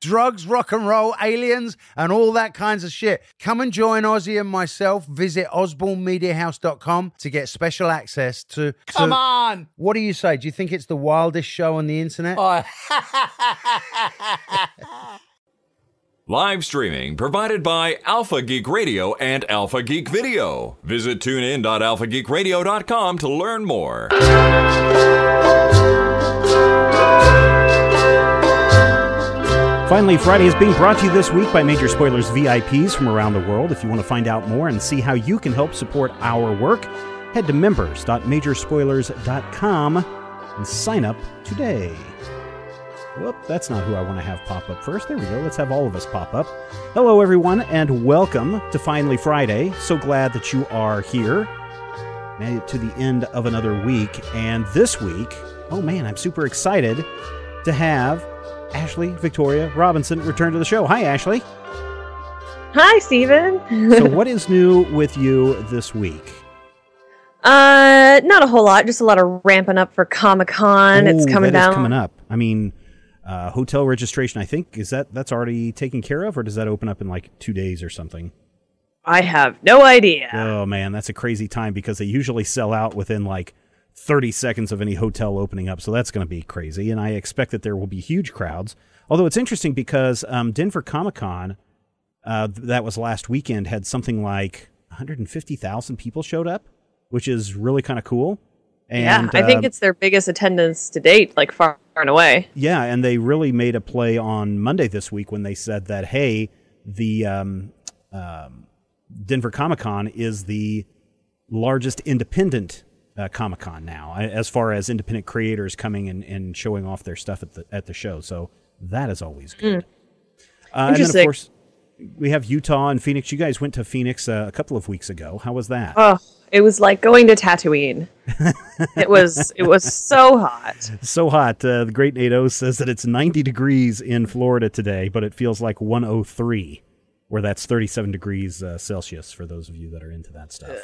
Drugs, rock and roll, aliens, and all that kinds of shit. Come and join Ozzy and myself. Visit osbornemediahouse.com to get special access to. to- Come on! What do you say? Do you think it's the wildest show on the internet? Oh, Live streaming provided by Alpha Geek Radio and Alpha Geek Video. Visit tunein.alphageekradio.com to learn more. Finally, Friday is being brought to you this week by Major Spoilers VIPs from around the world. If you want to find out more and see how you can help support our work, head to members.majorspoilers.com and sign up today. Whoop, that's not who I want to have pop up first. There we go. Let's have all of us pop up. Hello, everyone, and welcome to Finally Friday. So glad that you are here. Made it to the end of another week. And this week, oh man, I'm super excited to have Ashley Victoria Robinson return to the show. Hi, Ashley. Hi, Stephen. So, what is new with you this week? uh, not a whole lot. Just a lot of ramping up for Comic Con. It's coming down. coming up. I mean, uh, hotel registration. I think is that that's already taken care of, or does that open up in like two days or something? I have no idea. Oh man, that's a crazy time because they usually sell out within like 30 seconds of any hotel opening up. So that's going to be crazy. And I expect that there will be huge crowds. Although it's interesting because um, Denver Comic Con, uh, that was last weekend, had something like 150,000 people showed up, which is really kind of cool. yeah, And, I think um, it's their biggest attendance to date, like far, far and away. Yeah, and they really made a play on Monday this week when they said that hey, the um, um, Denver Comic Con is the largest independent uh, Comic Con now, as far as independent creators coming and, and showing off their stuff at the at the show. So that is always good. Uh, and then of course we have Utah and Phoenix. You guys went to Phoenix uh, a couple of weeks ago. How was that? Oh, it was like going to Tatooine. it was it was so hot. so hot. Uh, the great NATO says that it's 90 degrees in Florida today, but it feels like 103, where that's 37 degrees uh, Celsius for those of you that are into that stuff.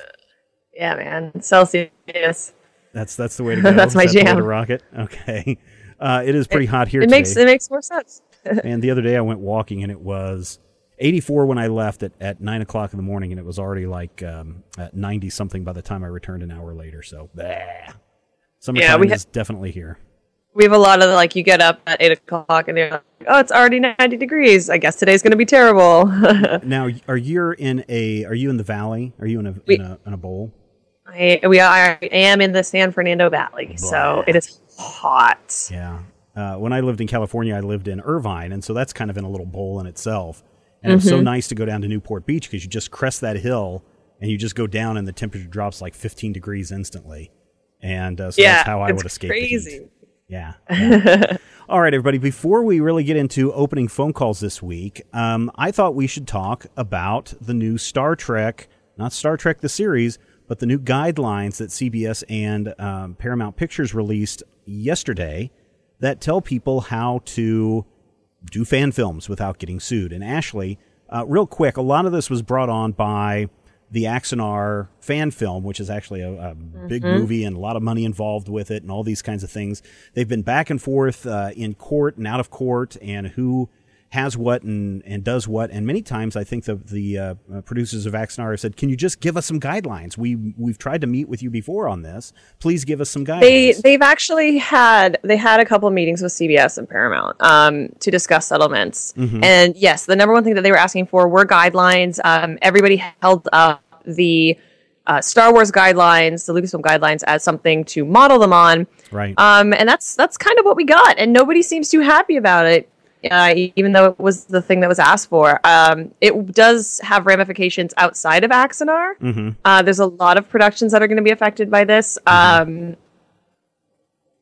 Yeah, man. Celsius. That's that's the way to go. That's Is my that the way jam. to rock it. Okay. Uh, it is pretty hot here It today. makes it makes more sense. and the other day I went walking and it was 84 when I left at, at 9 o'clock in the morning, and it was already like um, at 90 something by the time I returned an hour later. So, bleh. Summertime we ha- is definitely here. We have a lot of like you get up at eight o'clock and you're like, oh, it's already ninety degrees. I guess today's going to be terrible. Now, are you in a? Are you in the valley? Are you in a We- in a, in a bowl? I we are, I am in the San Fernando Valley, so it is hot. Yeah. Uh, when I lived in California, I lived in Irvine, and so that's kind of in a little bowl in itself. And it's Mm-hmm. so nice to go down to Newport Beach because you just crest that hill and you just go down, and the temperature drops like 15 degrees instantly. And uh, so yeah, that's how I would escape the heat. crazy. Yeah. yeah. All right, everybody. Before we really get into opening phone calls this week, um, I thought we should talk about the new Star Trek, not Star Trek the series, but the new guidelines that CBS and um, Paramount Pictures released yesterday that tell people how to do fan films without getting sued. And Ashley, uh, real quick, a lot of this was brought on by the Axanar fan film, which is actually a, a big movie and a lot of money involved with it and all these kinds of things. They've been back and forth uh, in court and out of court and who has what and, and does what. And many times I think the, the uh, uh, producers of Axanar have said, can you just give us some guidelines? We, we've tried to meet with you before on this. Please give us some guidelines. They they've actually had they had a couple of meetings with CBS and Paramount um, to discuss settlements. Mm-hmm. And yes, the number one thing that they were asking for were guidelines. Um, everybody held up the uh, Star Wars guidelines, the Lucasfilm guidelines, as something to model them on. Right. Um, and that's that's kind of what we got, and nobody seems too happy about it. Uh, even though it was the thing that was asked for, um, it does have ramifications outside of Axanar. mm-hmm. Uh, there's a lot of productions that are going to be affected by this. Um,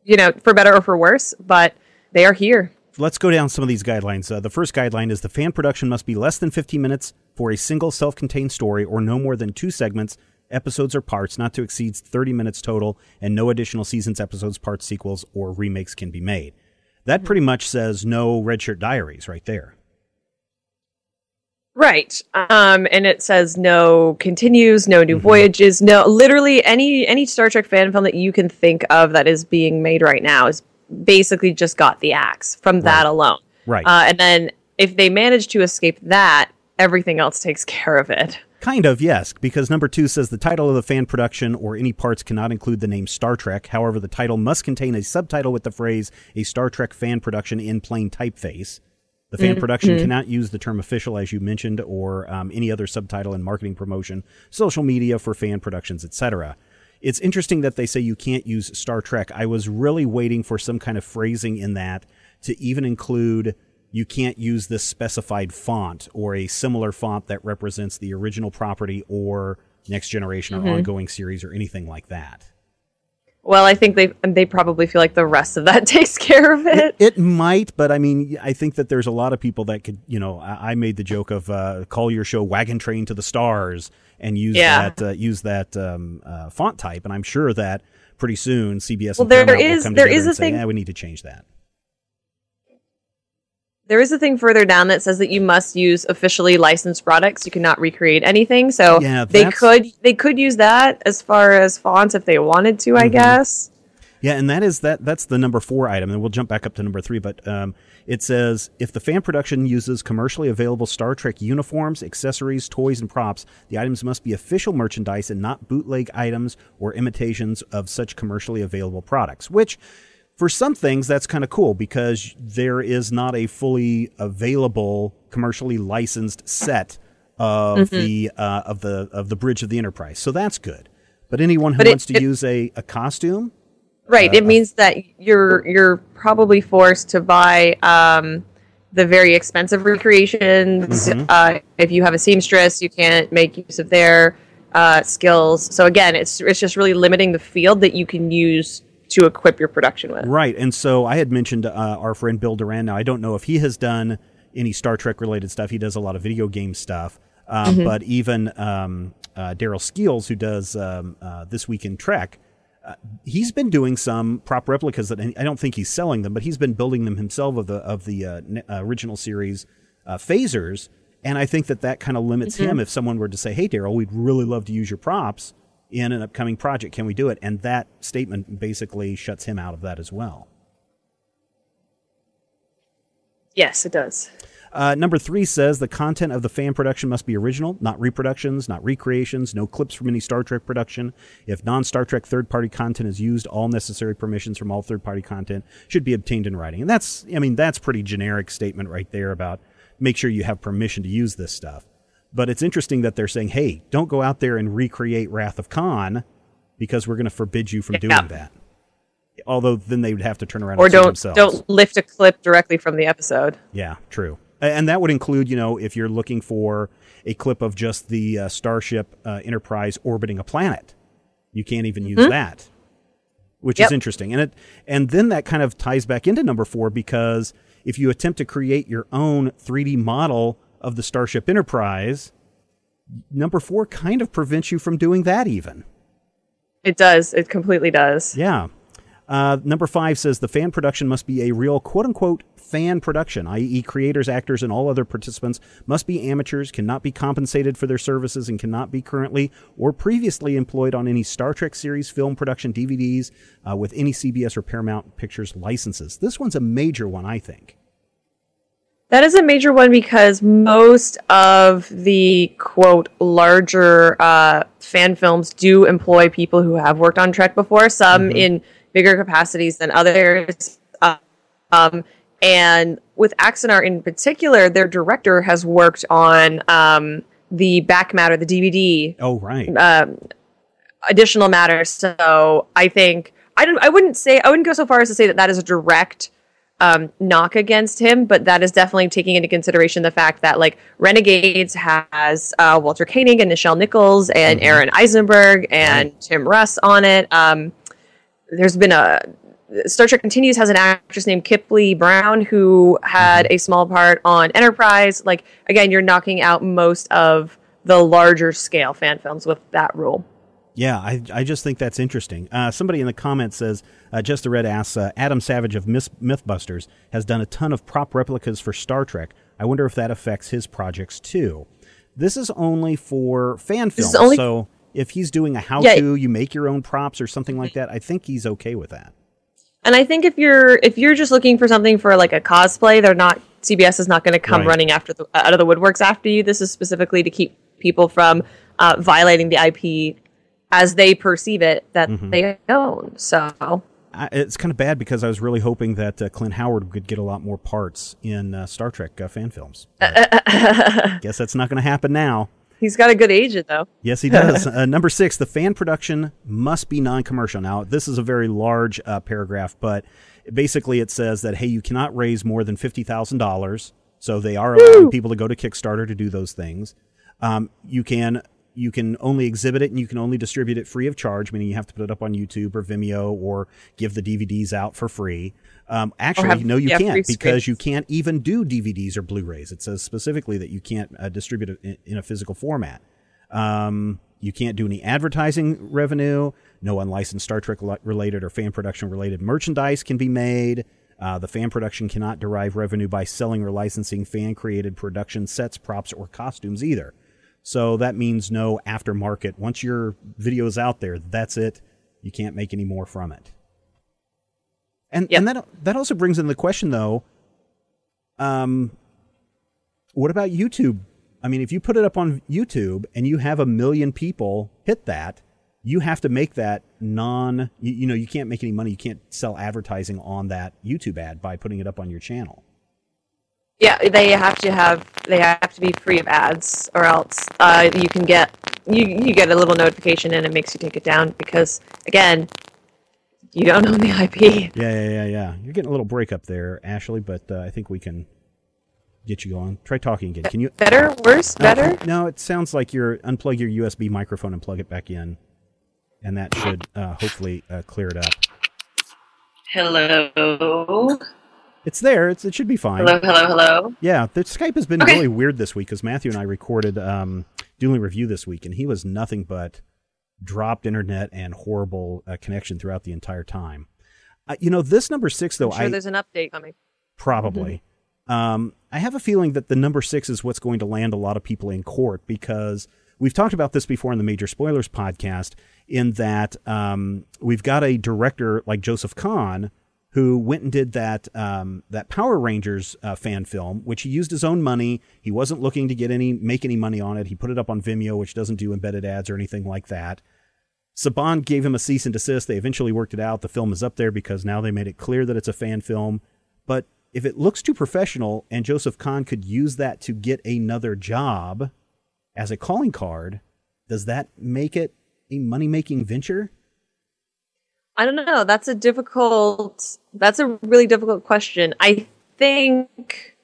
you know, for better or for worse, but they are here. Let's go down some of these guidelines. Uh, the first guideline is the fan production must be less than 15 minutes for a single self contained story or no more than two segments, episodes, or parts, not to exceed 30 minutes total, and no additional seasons, episodes, parts, sequels, or remakes can be made. That pretty much says no Red Shirt Diaries right there. Right. Um, and it says no continues, no new voyages, no literally any any Star Trek fan film that you can think of that is being made right now is basically just got the axe from that alone. Right. Uh, and then if they manage to escape that, everything else takes care of it. Kind of, yes, because number two says the title of the fan production or any parts cannot include the name Star Trek. However, the title must contain a subtitle with the phrase a Star Trek fan production in plain typeface. The fan production cannot use the term official, as you mentioned, or um, any other subtitle in marketing promotion, social media for fan productions, etc. It's interesting that they say you can't use Star Trek. I was really waiting for some kind of phrasing in that to even include you can't use this specified font or a similar font that represents the original property or next generation or ongoing series or anything like that. Well, I think they they probably feel like the rest of that takes care of it. It might, but I mean, I think that there's a lot of people that could, you know, I, I made the joke of uh, call your show "Wagon Train to the Stars" and use Yeah. that uh, use that um, uh, font type, and I'm sure that pretty soon CBS Well, and there Paramount will is- come there together is a and say, "Yeah, we need to change that." There is a thing further down that says that you must use officially licensed products. You cannot recreate anything. So Yeah, they could they could use that as far as fonts if they wanted to, Mm-hmm. I guess. Yeah, and that is that. That's the number four item, and we'll jump back up to number three. But um, it says if the fan production uses commercially available Star Trek uniforms, accessories, toys, and props, the items must be official merchandise and not bootleg items or imitations of such commercially available products. Which, for some things, that's kind of cool because there is not a fully available commercially licensed set of Mm-hmm. the uh, of the of the Bridge of the Enterprise. So that's good. But anyone who But it- wants to it- use a, a costume Right. it means that you're you're probably forced to buy um, the very expensive recreations. Mm-hmm. Uh, if you have a seamstress, you can't make use of their uh, skills. So again, it's it's just really limiting the field that you can use to equip your production with. Right. And so I had mentioned uh, our friend Bill Doran. Now, I don't know if he has done any Star Trek related stuff. He does a lot of video game stuff. Um, But even um, uh, Daryl Skeels, who does um, uh, This Week in Trek, uh, he's been doing some prop replicas that I don't think he's selling them, but he's been building them himself of the of the uh, ne- uh, original series uh, phasers. And I think that that kind of limits him. If someone were to say, "Hey, Daryl, we'd really love to use your props in an upcoming project. Can we do it?" And that statement basically shuts him out of that as well. Yes, it does. Uh, number three says the content of the fan production must be original, not reproductions, not recreations, no clips from any Star Trek production. If non Star Trek third party content is used, all necessary permissions from all third party content should be obtained in writing. And that's, I mean, that's pretty generic statement right there about make sure you have permission to use this stuff. But it's interesting that they're saying, hey, don't go out there and recreate Wrath of Khan because we're going to forbid you from Yeah. doing that. Although then they would have to turn around Or and don't themselves. don't lift a clip directly from the episode. Yeah, true. And that would include, you know, if you're looking for a clip of just the uh, Starship uh, Enterprise orbiting a planet, you can't even use that, which is interesting. And it and then that kind of ties back into number four because if you attempt to create your own 3D model of the Starship Enterprise, number four kind of prevents you from doing that even. It does. It completely does. Yeah. Uh, number five says the fan production must be a real quote unquote fan production, i.e., creators, actors, and all other participants must be amateurs, cannot be compensated for their services, and cannot be currently or previously employed on any Star Trek series, film production, DVDs, uh, with any CBS or Paramount Pictures licenses. This one's a major one, I think. That is a major one because most of the quote larger uh, fan films do employ people who have worked on Trek before, some in bigger capacities than others. Uh, um, and with Axanar in particular, their director has worked on um, the back matter, the DVD Oh, right. um, additional matter. So I think I don't. I wouldn't say I wouldn't go so far as to say that that is a direct um, knock against him, but that is definitely taking into consideration the fact that like Renegades has uh, Walter Koenig and Nichelle Nichols and Aron Eisenberg and Tim Russ on it. Um, there's been a Star Trek Continues has an actress named Kipleigh Brown who had a small part on Enterprise. Like again, you're knocking out most of the larger scale fan films with that rule. Yeah, I, I just think that's interesting. Uh, somebody in the comments says, uh, Just a Red asks, uh, Adam Savage of Myth- Mythbusters has done a ton of prop replicas for Star Trek. I wonder if that affects his projects too. This is only for fan films. only- so if he's doing a how Yeah. to, you make your own props or something like that, I think he's okay with that. And I think if you're if you're just looking for something for like a cosplay, they're not CBS is not going to come Right. running after the out of the woodworks after you. This is specifically to keep people from uh, violating the IP as they perceive it that Mm-hmm. they own. So I, it's kind of bad because I was really hoping that uh, Clint Howard could get a lot more parts in uh, Star Trek uh, fan films. Guess that's not going to happen now. he's got a good agent though. Yes, he does. uh, number six, the fan production must be non commercial. Now, this is a very large uh, paragraph, but basically it says that, hey, you cannot raise more than $50,000. So they are allowing people to go to Kickstarter to do those things. Um, you can. You can only exhibit it and you can only distribute it free of charge, meaning you have to put it up on YouTube or Vimeo or give the DVDs out for free. Um, actually, have- no, you yeah, can't because you can't even do DVDs or Blu-rays. It says specifically that you can't uh, distribute it in, in a physical format. Um, you can't do any advertising revenue. No unlicensed Star Trek related or fan production related merchandise can be made. Uh, the fan production cannot derive revenue by selling or licensing fan created production sets, props, or costumes either. So that means no aftermarket. Once your video is out there, that's it. You can't make any more from it. And Yep. and that that also brings in the question though. Um, what about YouTube? I mean, if you put it up on YouTube and you have a million people hit that, you have to make that non. You, you know, you can't make any money. You can't sell advertising on that YouTube ad by putting it up on your channel. Yeah, they have to have they have to be free of ads, or else uh, you can get you you get a little notification and it makes you take it down because again, you don't own the IP. Yeah, yeah, yeah, yeah. You're getting a little break up there, Ashley, but uh, I think we can get you going. Try talking again. Can you? Better, worse, better. Uh, no, it sounds like you're unplug your USB microphone and plug it back in, and that should uh, hopefully uh, clear it up. Hello, It's there. It's, it should be fine. hello, hello, hello. Yeah, the Skype has been Okay. really weird this week because Matthew and I recorded um, Dueling Review this week, and he was nothing but dropped internet and horrible uh, connection throughout the entire time. Uh, you know, this number six, though, I'm sure I there's an update coming. probably. Um, I have a feeling that the number six is what's going to land a lot of people in court because we've talked about this before in the Major Spoilers podcast. In that um, we've got a director like Joseph Kahn who went and did that um, that Power Rangers uh, fan film, which he used his own money. He wasn't looking to get any make any money on it. He put it up on Vimeo, which doesn't do embedded ads or anything like that. Saban gave him a cease and desist. They eventually worked it out. The film is up there because now they made it clear that it's a fan film. But if it looks too professional and Joseph Kahn could use that to get another job as a calling card, does that make it a money making venture? I don't know. That's a difficult. That's a really difficult question. I think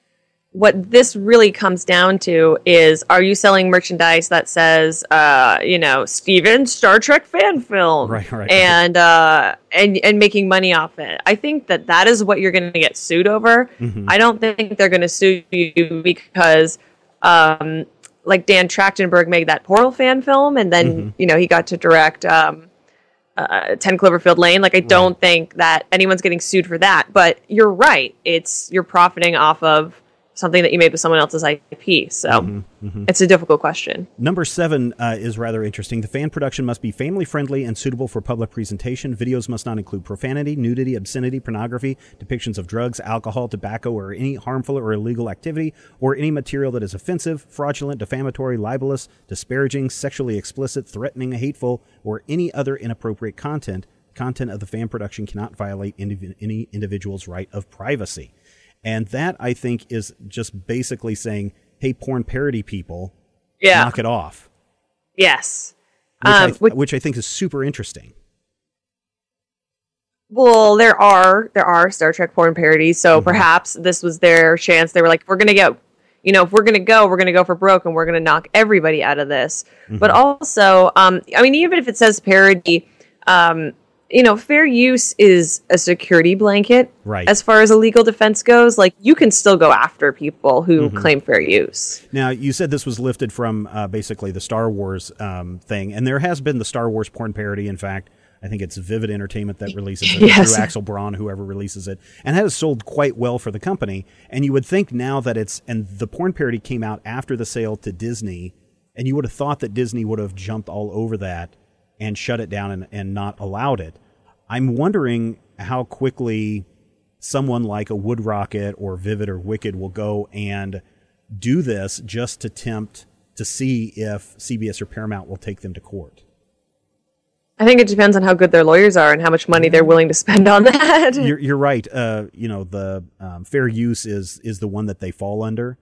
what this really comes down to is: Are you selling merchandise that says, uh, you know, Steven Star Trek fan film, Right, right. and uh, and and making money off it? I think that that is what you're going to get sued over. Mm-hmm. I don't think they're going to sue you because. Um, like Dan Trachtenberg made that Portal fan film, and then Mm-hmm. you know he got to direct um, uh, 10 Cloverfield Lane. Like, I don't think that anyone's getting sued for that. But you're right. It's you're profiting off of something that you made with someone else's IP. So Mm-hmm, it's a difficult question. Number seven uh, is rather interesting. The fan production must be family friendly and suitable for public presentation. Videos must not include profanity, nudity, obscenity, pornography, depictions of drugs, alcohol, tobacco, or any harmful or illegal activity, or any material that is offensive, fraudulent, defamatory, libelous, disparaging, sexually explicit, threatening, hateful, or any other inappropriate content. Content of the fan production cannot violate indiv- any individual's right of privacy. And that, I think, is just basically saying, hey, porn parody people, Yeah. knock it off. Yes. which, I, Um, which- which I think is super interesting. Well, there are there are Star Trek porn parodies, so perhaps this was their chance. They were like, "We're gonna get, you know, if we're gonna go, we're gonna go for broke, and we're gonna knock everybody out of this." But also, um, I mean, even if it says parody, um, you know, fair use is a security blanket, Right. As far as a legal defense goes, like you can still go after people who claim fair use. Now, you said this was lifted from uh, basically the Star Wars um, thing, and there has been the Star Wars porn parody. In fact, I think it's Vivid Entertainment that releases it Yes. through Axel Braun, whoever releases it, and has sold quite well for the company. And you would think now that it's and the porn parody came out after the sale to Disney, and you would have thought that Disney would have jumped all over that and shut it down and, and not allowed it. I'm wondering how quickly someone like a Wood Rocket or Vivid or Wicked will go and do this just to tempt to see if CBS or Paramount will take them to court. I think it depends on how good their lawyers are and how much money they're willing to spend on that. You're, you're right. Uh, you know, the um, fair use is is the one that they fall under,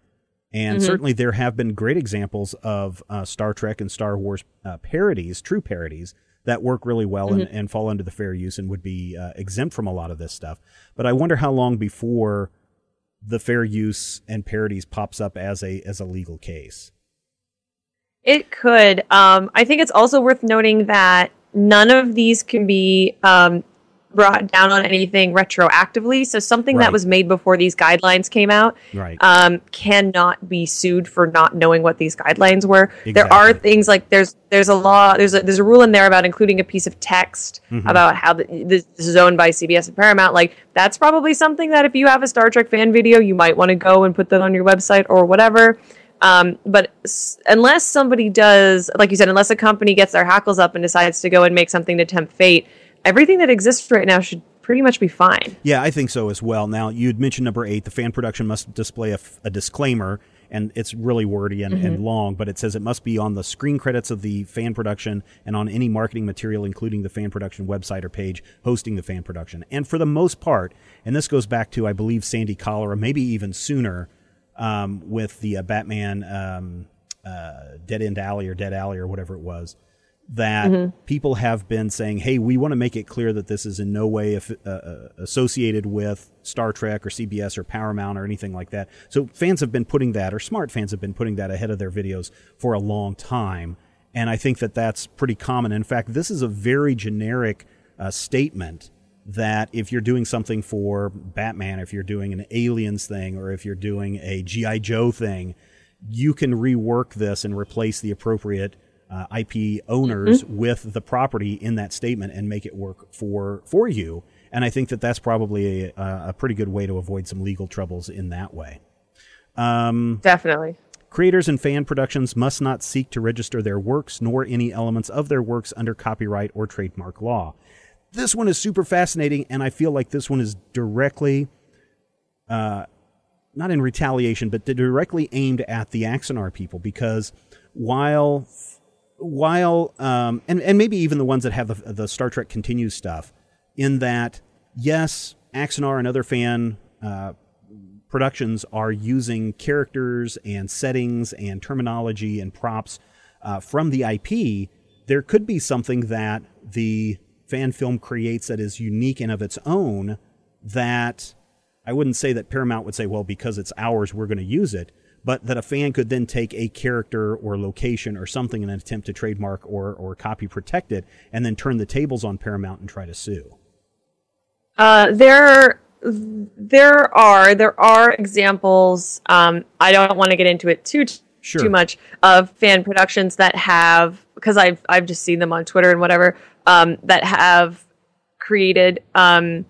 and certainly there have been great examples of uh, Star Trek and Star Wars uh, parodies, true parodies that work really well and, and fall under the fair use and would be uh, exempt from a lot of this stuff. But I wonder how long before the fair use and parodies pops up as a as a legal case. It could. Um, I think it's also worth noting that none of these can be um, brought down on anything retroactively. So something Right. that was made before these guidelines came out Right. um, cannot be sued for not knowing what these guidelines were. There are things like there's there's a law there's a there's a rule in there about including a piece of text Mm-hmm. about how the, this is owned by CBS and Paramount. Like that's probably something that if you have a Star Trek fan video, you might want to go and put that on your website or whatever. Um, but s- unless somebody does, like you said, unless a company gets their hackles up and decides to go and make something to tempt fate, everything that exists right now should pretty much be fine. Yeah, I think so as well. Now, you'd mentioned number eight, the fan production must display a, f- a disclaimer, and it's really wordy and, and long, but it says it must be on the screen credits of the fan production and on any marketing material, including the fan production website or page hosting the fan production. And for the most part, and this goes back to, I believe, Sandy Collora, maybe even sooner, um, with the uh, Batman um, uh, Dead End Alley or Dead Alley or whatever it was that people have been saying, "Hey, we want to make it clear that this is in no way af- uh, uh, associated with Star Trek or CBS or Paramount or anything like that." So fans have been putting that, or smart fans have been putting that ahead of their videos for a long time, and I think that that's pretty common. In fact, this is a very generic uh, statement that if you're doing something for Batman, if you're doing an Aliens thing, or if you're doing a GI Joe thing, you can rework this and replace the appropriate uh, IP owners with the property in that statement and make it work for for you. And I think that that's probably a, a pretty good way to avoid some legal troubles in that way. Definitely. Creators and fan productions must not seek to register their works nor any elements of their works under copyright or trademark law. This one is super fascinating, and I feel like this one is directly, uh, not in retaliation, but directly aimed at the Axanar people because while, while, um, and and maybe even the ones that have the the Star Trek continues stuff, in that yes, Axanar and other fan uh, productions are using characters and settings and terminology and props uh, from the IP, there could be something that the fan film creates that is unique and of its own that I wouldn't say that Paramount would say, well, because it's ours, we're going to use it, but that a fan could then take a character or location or something in an attempt to trademark or, or copy protect it and then turn the tables on Paramount and try to sue. Uh, there, there are there are examples. Um, I don't want to get into it too Sure. too much of fan productions that have because I've I've just seen them on Twitter and whatever um, that have created um,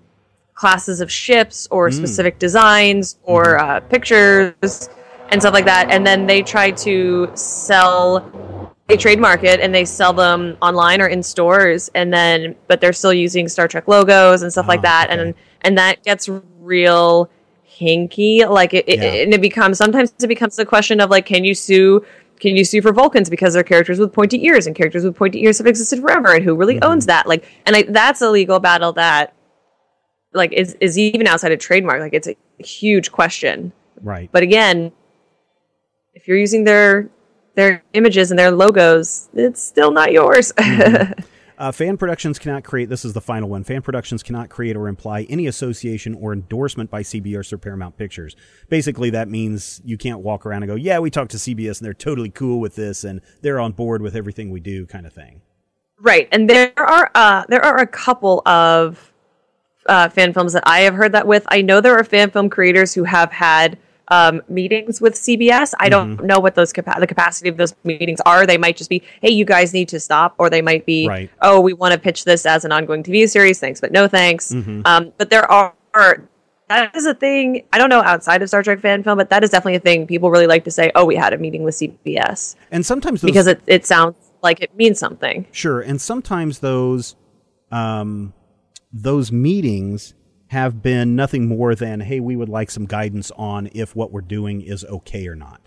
classes of ships or specific designs or uh, pictures and stuff like that, and then they try to sell they trademark it and they sell them online or in stores and then but they're still using Star Trek logos and stuff like Ah, that okay. and and that gets real hinky like it, it and it becomes sometimes it becomes a question of like can you sue can you sue for Vulcans because they're characters with pointy ears and characters with pointy ears have existed forever and who really Mm-hmm. owns that like and I, that's a legal battle that like is is even outside of trademark like it's a huge question Right. but again if you're using their their images and their logos, it's still not yours. Uh, fan productions cannot create, this is the final one. Fan productions cannot create or imply any association or endorsement by CBS or Paramount Pictures. Basically, that means you can't walk around and go, yeah, we talked to CBS and they're totally cool with this and they're on board with everything we do, kind of thing. Right, and there are uh, there are a couple of uh, fan films that I have heard that with. I know there are fan film creators who have had um, meetings with CBS. I don't Mm-hmm. know what those capa- the capacity of those meetings are. They might just be, hey, you guys need to stop, or they might be, Right. oh, we want to pitch this as an ongoing TV series. Thanks, but no thanks. Mm-hmm. Um, but there are. That is a thing. I don't know outside of Star Trek fan film, but that is definitely a thing. People really like to say, "Oh, we had a meeting with CBS," And sometimes those, because it, it sounds like it means something. Sure, and sometimes those um, those meetings have been nothing more than, "Hey, we would like some guidance on if what we're doing is okay or not."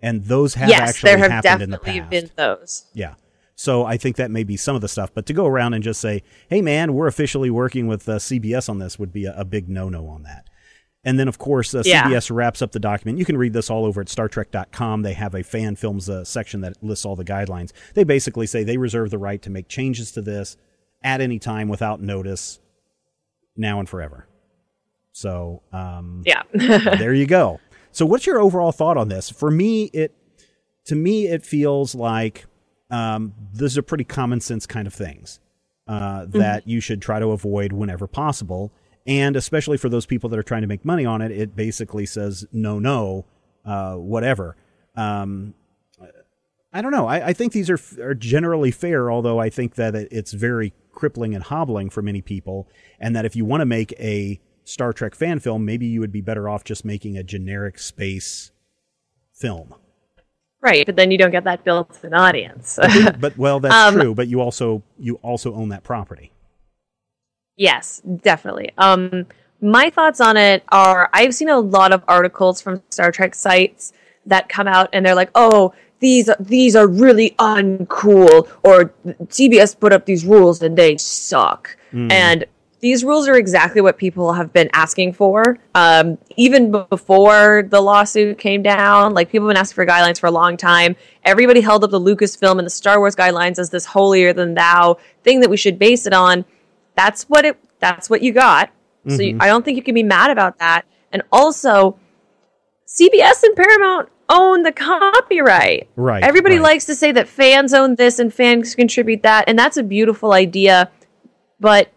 And those have yes, actually there have happened in the definitely past. been those. Yeah. So I think that may be some of the stuff, but to go around and just say, "Hey, man, we're officially working with uh, CBS on this," would be a, a big no-no on that. And then, of course, uh, Yeah. CBS wraps up the document. You can read this all over at StarTrek.com. They have a fan films uh, section that lists all the guidelines. They basically say they reserve the right to make changes to this at any time without notice, now and forever. So, um, Yeah. there you go. So, what's your overall thought on this? For me, it to me it feels like um, these are pretty common sense kind of things uh, that you should try to avoid whenever possible, and especially for those people that are trying to make money on it, it basically says no, no, uh, whatever. Um, I don't know. I, I think these are are generally fair, although I think that it, it's very crippling and hobbling for many people, and that if you want to make a Star Trek fan film, maybe you would be better off just making a generic space film. right, but then you don't get that built-in audience. But well, that's Um, true. But you also you also own that property. yes, definitely. Um, my thoughts on it are: I've seen a lot of articles from Star Trek sites that come out, and they're like, "Oh, these these are really uncool," or CBS put up these rules and they suck, and these rules are exactly what people have been asking for. Um, even before the lawsuit came down, like people have been asking for guidelines for a long time. Everybody held up the Lucasfilm and the Star Wars guidelines as this holier than thou thing that we should base it on. That's what it. That's what you got. So you, I don't think you can be mad about that. And also, CBS and Paramount own the copyright. Right, Everybody right. likes to say that fans own this and fans contribute that, and that's a beautiful idea. But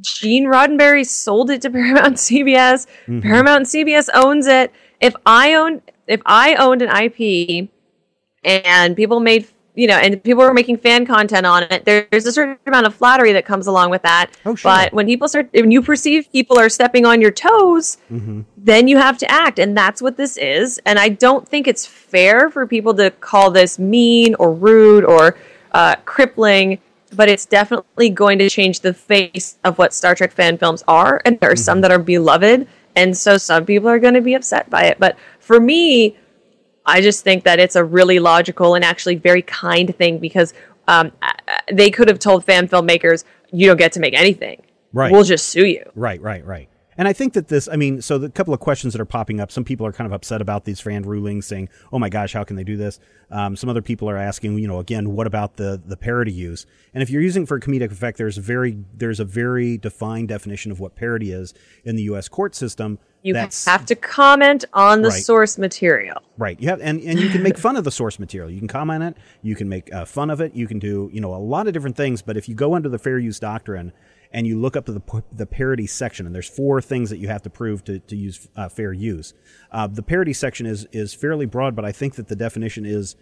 Gene Roddenberry sold it to Paramount CBS. Mm-hmm. Paramount CBS owns it. If I owned if I owned an IP and people made you know and people were making fan content on it, there's a certain amount of flattery that comes along with that. Oh, sure. But when people start when you perceive people are stepping on your toes, Mm-hmm. then you have to act. And that's what this is. And i don't think it's fair for people to call this mean or rude or uh, crippling but it's definitely going to change the face of what star trek fan films are. And there are some that are beloved. And so some people are going to be upset by it. But for me I just think that it's a really logical and actually very kind thing because um, they could have told fan filmmakers, you don't get to make anything. Right. We'll just sue you. Right, right, right. And I think that this, I mean, so the couple of questions that are popping up, some people are kind of upset about these fan rulings, saying, "Oh my gosh, how can they do this?" Um, some other people are asking, you know, again, what about the the parody use? And if you're using it for comedic effect, there's very there's a very defined definition of what parody is in the U.S. court system. You that's have to comment on the Right. source material. Right. You have, and, and you can make fun of the source material. You can comment on it. You can make uh, fun of it. You can do, you know, a lot of different things. But if you go under the fair use doctrine and you look up to the the parody section, and there's four things that you have to prove to, to use uh, fair use. Uh, the parody section is is fairly broad, but I think that the definition is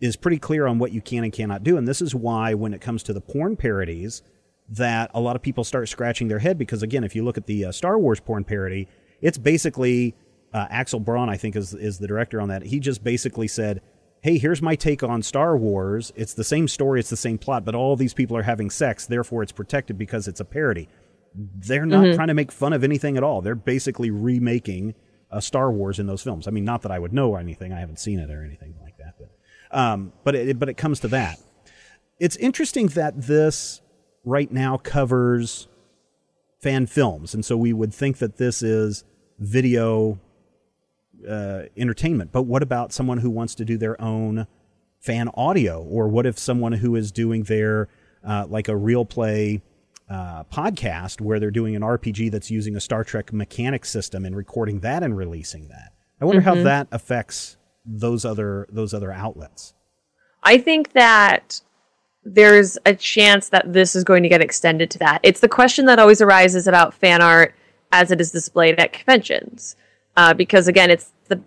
is pretty clear on what you can and cannot do. And this is why, when it comes to the porn parodies, that a lot of people start scratching their head because, again, if you look at the uh, Star Wars porn parody, it's basically uh, Axel Braun, I think, is is the director on that. He just basically said, "Hey, here's my take on Star Wars. It's the same story, it's the same plot, but all these people are having sex, therefore it's protected because it's a parody." They're not trying to make fun of anything at all. They're basically remaking uh, Star Wars in those films. I mean, not that I would know anything. I haven't seen it or anything like that, but um, but it, but it comes to that. It's interesting that this right now covers fan films, and so we would think that this is video uh, entertainment. But what about someone who wants to do their own fan audio, or what if someone who is doing their uh, like a real play uh, podcast where they're doing an RPG that's using a Star Trek mechanic system and recording that and releasing that? I wonder how that affects those other those other outlets. I think that there's a chance that this is going to get extended to that. It's the question that always arises about fan art as it is displayed at conventions. Uh, because again, it's the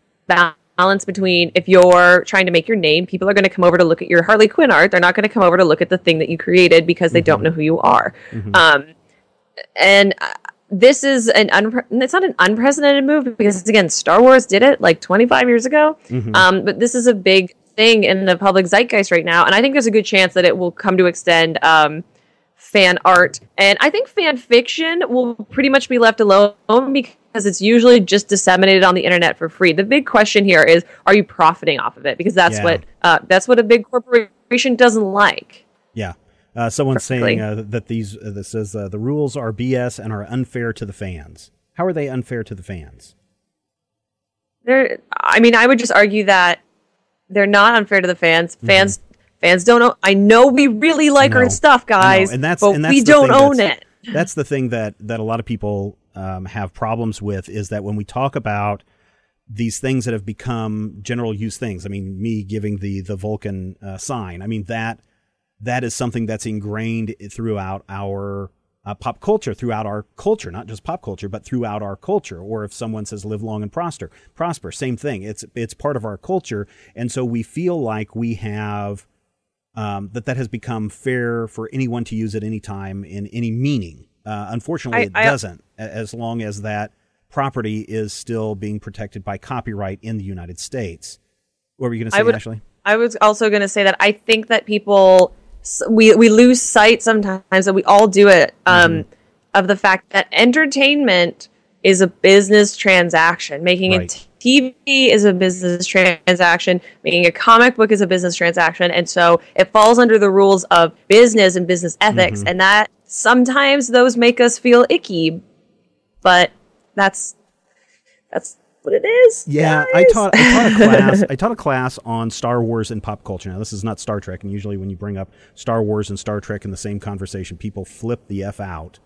balance between if you're trying to make your name, people are going to come over to look at your Harley Quinn art. They're not going to come over to look at the thing that you created because they don't know who you are. Um, and uh, this is an unpre- it's not an unprecedented move because again, Star Wars did it like 25 years ago. Um, but this is a big thing in the public zeitgeist right now, and I think there's a good chance that it will come to extend um, fan art, and I think fan fiction will pretty much be left alone because it's usually just disseminated on the internet for free. The big question here is, are you profiting off of it? Because that's Yeah. what uh, that's what a big corporation doesn't like. Yeah. Uh, someone's saying uh, that these uh, this says uh, the rules are BS and are unfair to the fans. How are they unfair to the fans? They're, I mean, I would just argue that they're not unfair to the fans. Fans, fans don't. Own, I know we really like. Our stuff, guys, and that's but and that's we don't own it. That's the thing that that a lot of people um, have problems with is that when we talk about these things that have become general use things. I mean, me giving the the Vulcan uh, sign. I mean that that is something that's ingrained throughout our uh, pop culture, throughout our culture, not just pop culture, but throughout our culture. Or if someone says "live long and prosper," prosper, same thing. It's it's part of our culture, and so we feel like we have um, that that has become fair for anyone to use at any time in any meaning. Uh, unfortunately, I- it I- doesn't, as long as that property is still being protected by copyright in the United States. What were you going to I say, would- Ashley? I was also going to say that I think that people we we lose sight sometimes that we all do it um, Mm-hmm. of the fact that entertainment is a business transaction. Making Right. TV is a business transaction. Making a comic book is a business transaction, and so it falls under the rules of business and business ethics, Mm-hmm. and that sometimes those make us feel icky, but that's that's what it is. Yeah, I taught I taught a class. I taught a class on Star Wars and pop culture. Now, this is not Star Trek, and usually when you bring up Star Wars and Star Trek in the same conversation, people flip the f out.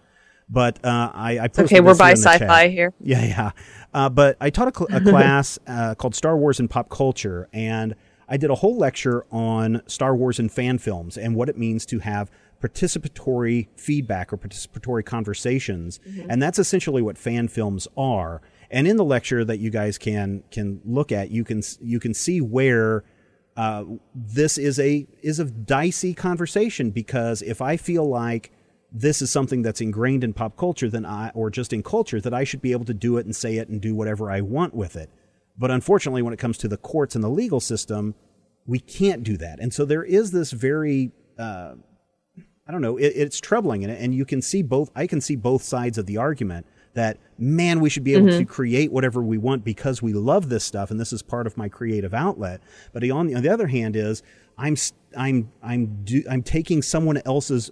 But uh, I, I Okay, we're by in the chat. sci-fi here. Yeah, yeah. Uh, but I taught a, cl- a class uh, called Star Wars and Pop Culture, and I did a whole lecture on Star Wars and fan films and what it means to have participatory feedback or participatory conversations, and that's essentially what fan films are. And in the lecture that you guys can can look at, you can you can see where uh, this is a is a dicey conversation because if I feel like this is something that's ingrained in pop culture, than I or just in culture that I should be able to do it and say it and do whatever I want with it. But unfortunately, when it comes to the courts and the legal system, we can't do that. And so there is this very uh, I don't know. It, it's troubling, and, and you can see both. I can see both sides of the argument that man, we should be able to create whatever we want because we love this stuff, and this is part of my creative outlet. But on the, on the other hand, is I'm I'm, I'm do, I'm taking someone else's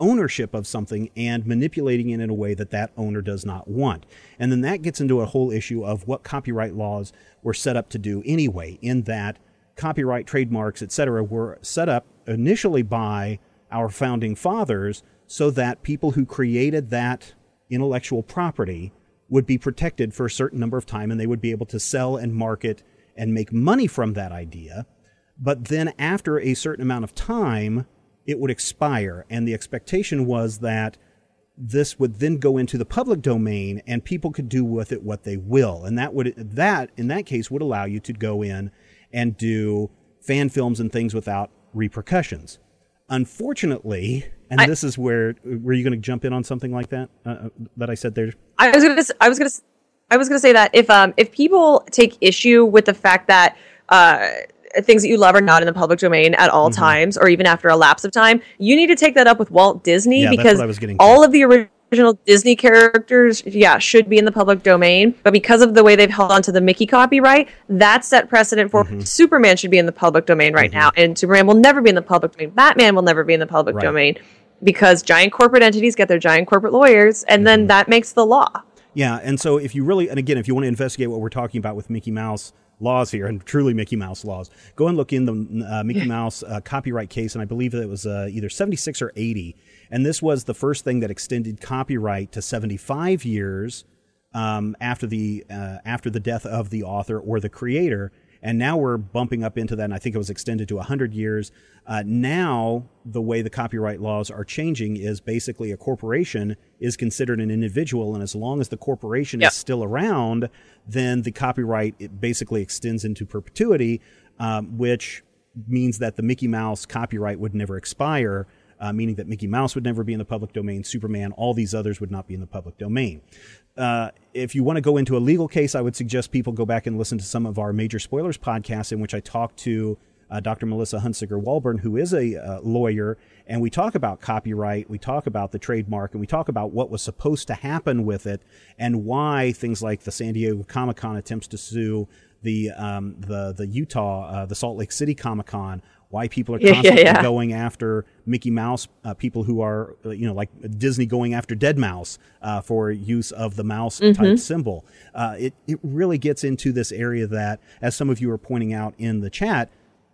ownership of something and manipulating it in a way that that owner does not want. And then that gets into a whole issue of what copyright laws were set up to do anyway, in that copyright, trademarks, etc., were set up initially by our founding fathers so that people who created that intellectual property would be protected for a certain number of time and they would be able to sell and market and make money from that idea. But then after a certain amount of time, it would expire. And the expectation was that this would then go into the public domain and people could do with it what they will. And that would, that in that case would allow you to go in and do fan films and things without repercussions. Unfortunately, and I- this is where, were you going to jump in on something like that, uh, uh, that I said there? I was gonna. s- I was gonna. s- I was gonna say that if um if people take issue with the fact that uh things that you love are not in the public domain at all Mm-hmm. times or even after a lapse of time, you need to take that up with Walt Disney Yeah, because I was getting all of the original Disney characters, yeah, should be in the public domain. But because of the way they've held on to the Mickey copyright, that set precedent for Mm-hmm. Superman should be in the public domain right now, and Superman will never be in the public domain. Batman will never be in the public Right. domain because giant corporate entities get their giant corporate lawyers, and Mm-hmm. then that makes the law. Yeah, and so if you really, and again, if you want to investigate what we're talking about with Mickey Mouse laws here, and truly Mickey Mouse laws, go and look in the uh, Mickey Mouse uh, copyright case, and I believe that it was uh, either 76 or 80. And this was the first thing that extended copyright to 75 years um, after the uh, after the death of the author or the creator. And now we're bumping up into that, and I think it was extended to 100 years. Uh, now, the way the copyright laws are changing is basically a corporation is considered an individual, and as long as the corporation Yep. is still around, then the copyright it basically extends into perpetuity, um, which means that the Mickey Mouse copyright would never expire, uh, meaning that Mickey Mouse would never be in the public domain, Superman, all these others would not be in the public domain. Uh, if you want to go into a legal case, I would suggest people go back and listen to some of our major spoilers podcasts in which I talk to uh, Dr. Melissa Hunsiger Walburn, who is a uh, lawyer, and we talk about copyright, we talk about the trademark, and we talk about what was supposed to happen with it, and why things like the San Diego Comic Con attempts to sue the um, the the Utah, uh, the Salt Lake City Comic Con, why people are Yeah, yeah, constantly yeah. going after Mickey Mouse, uh, people who are, uh, you know, like Disney going after Deadmau5 uh, for use of the mouse type symbol. Uh, it, it really gets into this area that, as some of you are pointing out in the chat,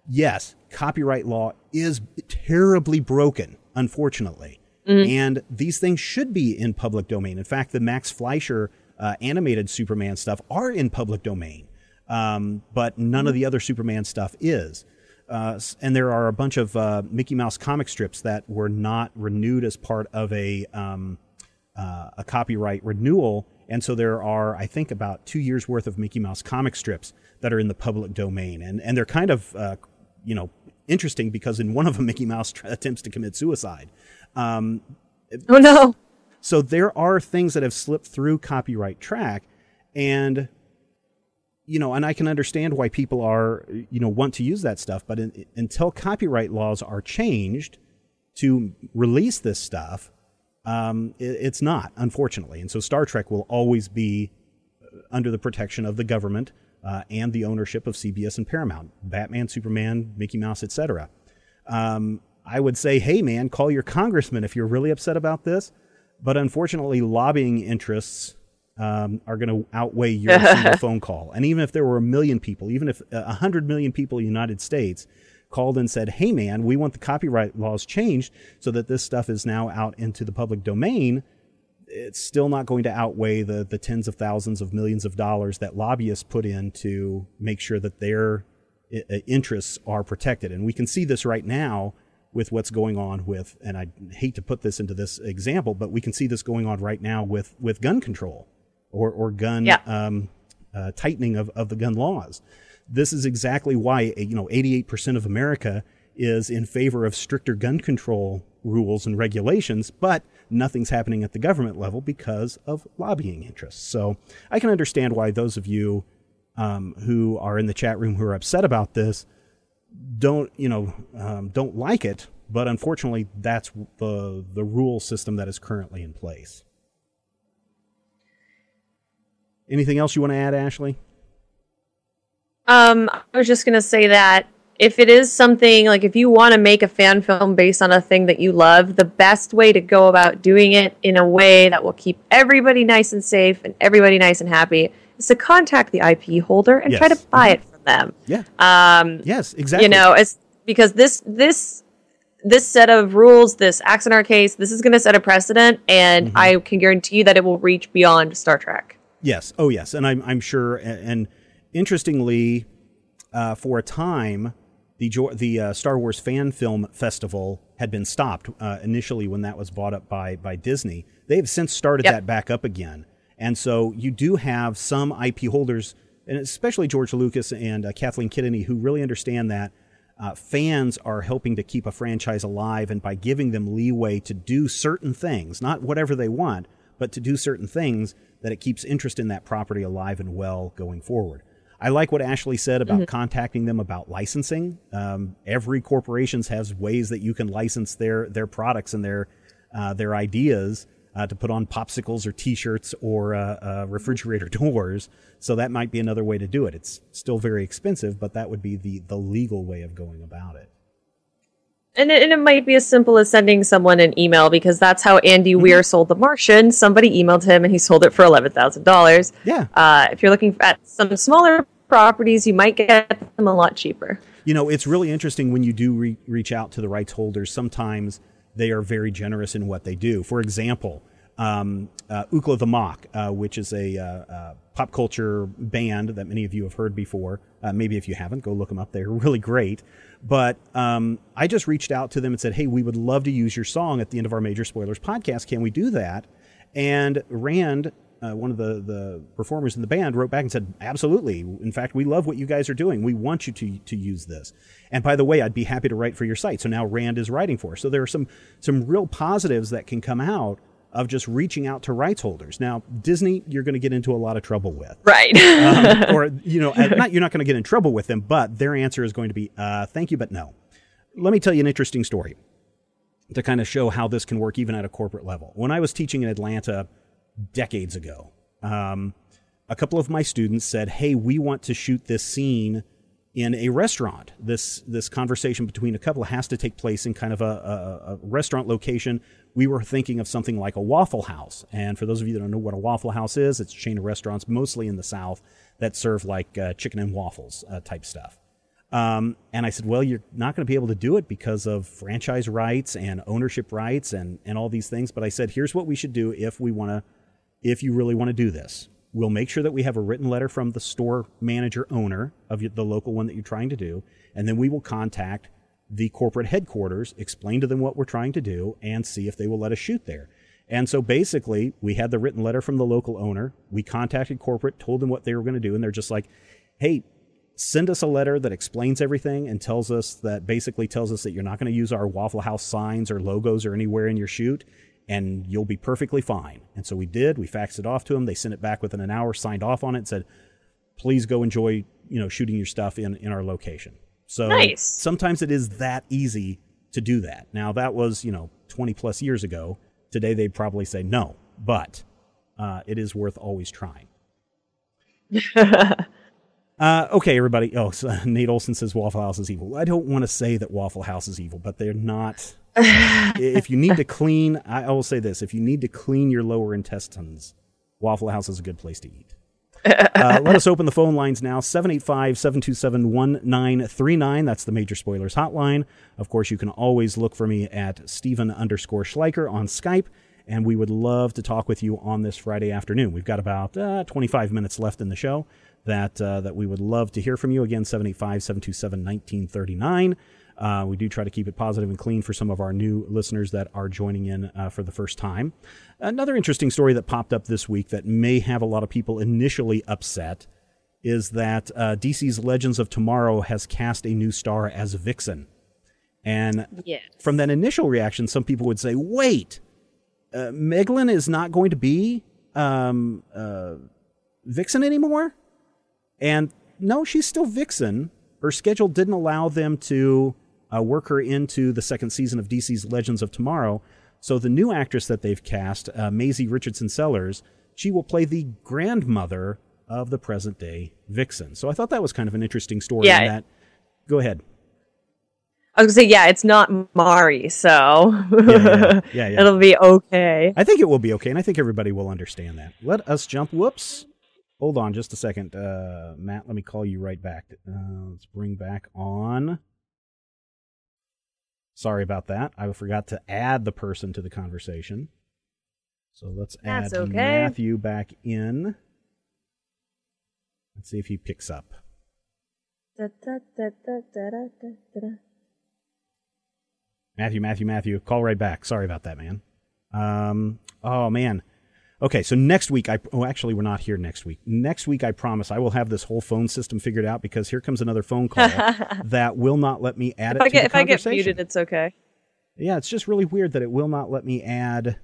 yes, copyright law is terribly broken, unfortunately. And these things should be in public domain. In fact, the Max Fleischer uh, animated Superman stuff are in public domain, um, but none of the other Superman stuff is. Uh, and there are a bunch of uh, Mickey Mouse comic strips that were not renewed as part of a um, uh, a copyright renewal, and so there are, I think, about two years worth of Mickey Mouse comic strips that are in the public domain, and and they're kind of, uh, you know, interesting because in one of them, Mickey Mouse tr- attempts to commit suicide. Um, Oh no. so there are things that have slipped through copyright track, and you know, and I can understand why people are, you know, want to use that stuff, but in, until copyright laws are changed to release this stuff, um, it, it's not, unfortunately. And so Star Trek will always be uh, under the protection of the government uh, and the ownership of CBS and Paramount, Batman, Superman, Mickey Mouse, etc. Um, I would say, hey, man, call your congressman if you're really upset about this. But unfortunately, lobbying interests um, are going to outweigh your single phone call. And even if there were a million people, even if uh, a hundred million people in the United States called and said, "Hey, man, we want the copyright laws changed so that this stuff is now out into the public domain," it's still not going to outweigh the the tens of thousands of millions of dollars that lobbyists put in to make sure that their i- uh, interests are protected. And we can see this right now with what's going on with, and I hate to put this into this example, but we can see this going on right now with with gun control or or gun Yeah. um, uh, tightening of, of the gun laws. This is exactly why you know 88% of America is in favor of stricter gun control rules and regulations, but nothing's happening at the government level because of lobbying interests. So I can understand why those of you um, who are in the chat room who are upset about this don't you know um, don't like it, but unfortunately that's the the rule system that is currently in place. Anything else you want to add, Ashley? Um, I was just gonna say that if it is something like if you want to make a fan film based on a thing that you love, the best way to go about doing it in a way that will keep everybody nice and safe and everybody nice and happy is to contact the IP holder and try to Yes. buy it from them. Yeah. Um, Yes, exactly. you know, it's because this this this set of rules, this our case, this is going to set a precedent, and Mm-hmm. I can guarantee you that it will reach beyond Star Trek. Yes. Oh, yes. And I'm, I'm sure. And, and interestingly, uh, for a time, the the uh, Star Wars Fan Film Festival had been stopped uh, initially when that was bought up by by Disney. They've since started Yep. that back up again, and so you do have some IP holders, and especially George Lucas and uh, Kathleen Kennedy, who really understand that. Uh, fans are helping to keep a franchise alive, and by giving them leeway to do certain things, not whatever they want, but to do certain things, that it keeps interest in that property alive and well going forward. I like what Ashley said about contacting them about licensing. Um, every corporations has ways that you can license their their products and their uh, their ideas uh, to put on popsicles or T-shirts or uh, uh, refrigerator doors. So that might be another way to do it. It's still very expensive, but that would be the the legal way of going about it. And it, and it might be as simple as sending someone an email because that's how Andy Weir sold The Martian. Somebody emailed him and he sold it for eleven thousand dollars. Yeah. Uh, if you're looking at some smaller properties, you might get them a lot cheaper. You know, it's really interesting when you do re- reach out to the rights holders. Sometimes they are very generous in what they do. For example, um, uh, Ookla the Mok, uh, which is a uh, uh, pop culture band that many of you have heard before. Uh, maybe if you haven't, go look them up. They're really great. But um, I just reached out to them and said, hey, we would love to use your song at the end of our Major Spoilers podcast. Can we do that? And Rand, uh, one of the, the performers in the band, wrote back and said, absolutely. In fact, we love what you guys are doing. We want you to, to use this. And by the way, I'd be happy to write for your site. So now Rand is writing for us. So there are some, some real positives that can come out of just reaching out to rights holders. Now, Disney, you're going to get into a lot of trouble with. Right. Um, or, you know, not, you're not going to get in trouble with them, but their answer is going to be, uh, thank you, but no. Let me tell you an interesting story to kind of show how this can work even at a corporate level. When I was teaching in Atlanta decades ago, um, a couple of my students said, "Hey, we want to shoot this scene in a restaurant. This this conversation between a couple has to take place in kind of a, a, a restaurant location. We were thinking of something like a Waffle House. And for those of you that don't know what a Waffle House is, it's a chain of restaurants mostly in the South that serve like uh, chicken and waffles uh, type stuff. Um, and I said, well, you're not going to be able to do it because of franchise rights and ownership rights and, and all these things. But I said, here's what we should do if we want to, if you really want to do this. We'll make sure that we have a written letter from the store manager owner of the local one that you're trying to do. And then we will contact the corporate headquarters, explain to them what we're trying to do, and see if they will let us shoot there. And so basically, we had the written letter from the local owner. We contacted corporate, told them what they were going to do, and they're just like, hey, send us a letter that explains everything and tells us that basically tells us that you're not going to use our Waffle House signs or logos or anywhere in your shoot, and you'll be perfectly fine. And so we did. We faxed it off to them. They sent it back within an hour, signed off on it, and said, please go enjoy, you know, shooting your stuff in, in our location. So Nice. sometimes it is that easy to do that. Now that was, you know, 20 plus years ago. Today they'd probably say no, but uh, it is worth always trying. Uh, okay, everybody. Oh, so Nate Olson says Waffle House is evil. I don't want to say that Waffle House is evil, but they're not. if you need to clean, I will say this: if you need to clean your lower intestines, Waffle House is a good place to eat. uh, let us open the phone lines now 785 727 1939. That's the Major Spoilers hotline. Of course, you can always look for me at Stephen underscore Schleicher on Skype, and we would love to talk with you on this Friday afternoon. We've got about uh, 25 minutes left in the show that, uh, that we would love to hear from you. Again, 785 727 1939. Uh, we do try to keep it positive and clean for some of our new listeners that are joining in uh, for the first time. Another interesting story that popped up this week that may have a lot of people initially upset is that uh, DC's Legends of Tomorrow has cast a new star as Vixen. And Yes. from that initial reaction, some people would say, wait, uh, Megalyn is not going to be um, uh, Vixen anymore? And no, she's still Vixen. Her schedule didn't allow them to uh, work her into the second season of DC's Legends of Tomorrow. So the new actress that they've cast, uh, Maisie Richardson Sellers, she will play the grandmother of the present day Vixen. So I thought that was kind of an interesting story. Yeah. in that. Go ahead. I was gonna say, yeah, it's not Mari, so yeah, yeah, yeah. it'll be okay. I think it will be okay, and I think everybody will understand that. Let us jump. Whoops. Hold on just a second. Uh, Matt, let me call you right back. Uh, let's bring back on. Sorry about that. I forgot to add the person to the conversation. So let's That's add okay. Matthew back in. Let's see if he picks up. Da, da, da, da, da, da, da, da. Matthew, Matthew, Matthew, call right back. Sorry about that, man. Um, oh man. Okay, so next week I oh actually we're not here next week. Next week I promise I will have this whole phone system figured out because here comes another phone call that will not let me add If it I to get if I get muted, it's okay. yeah, it's just really weird that it will not let me add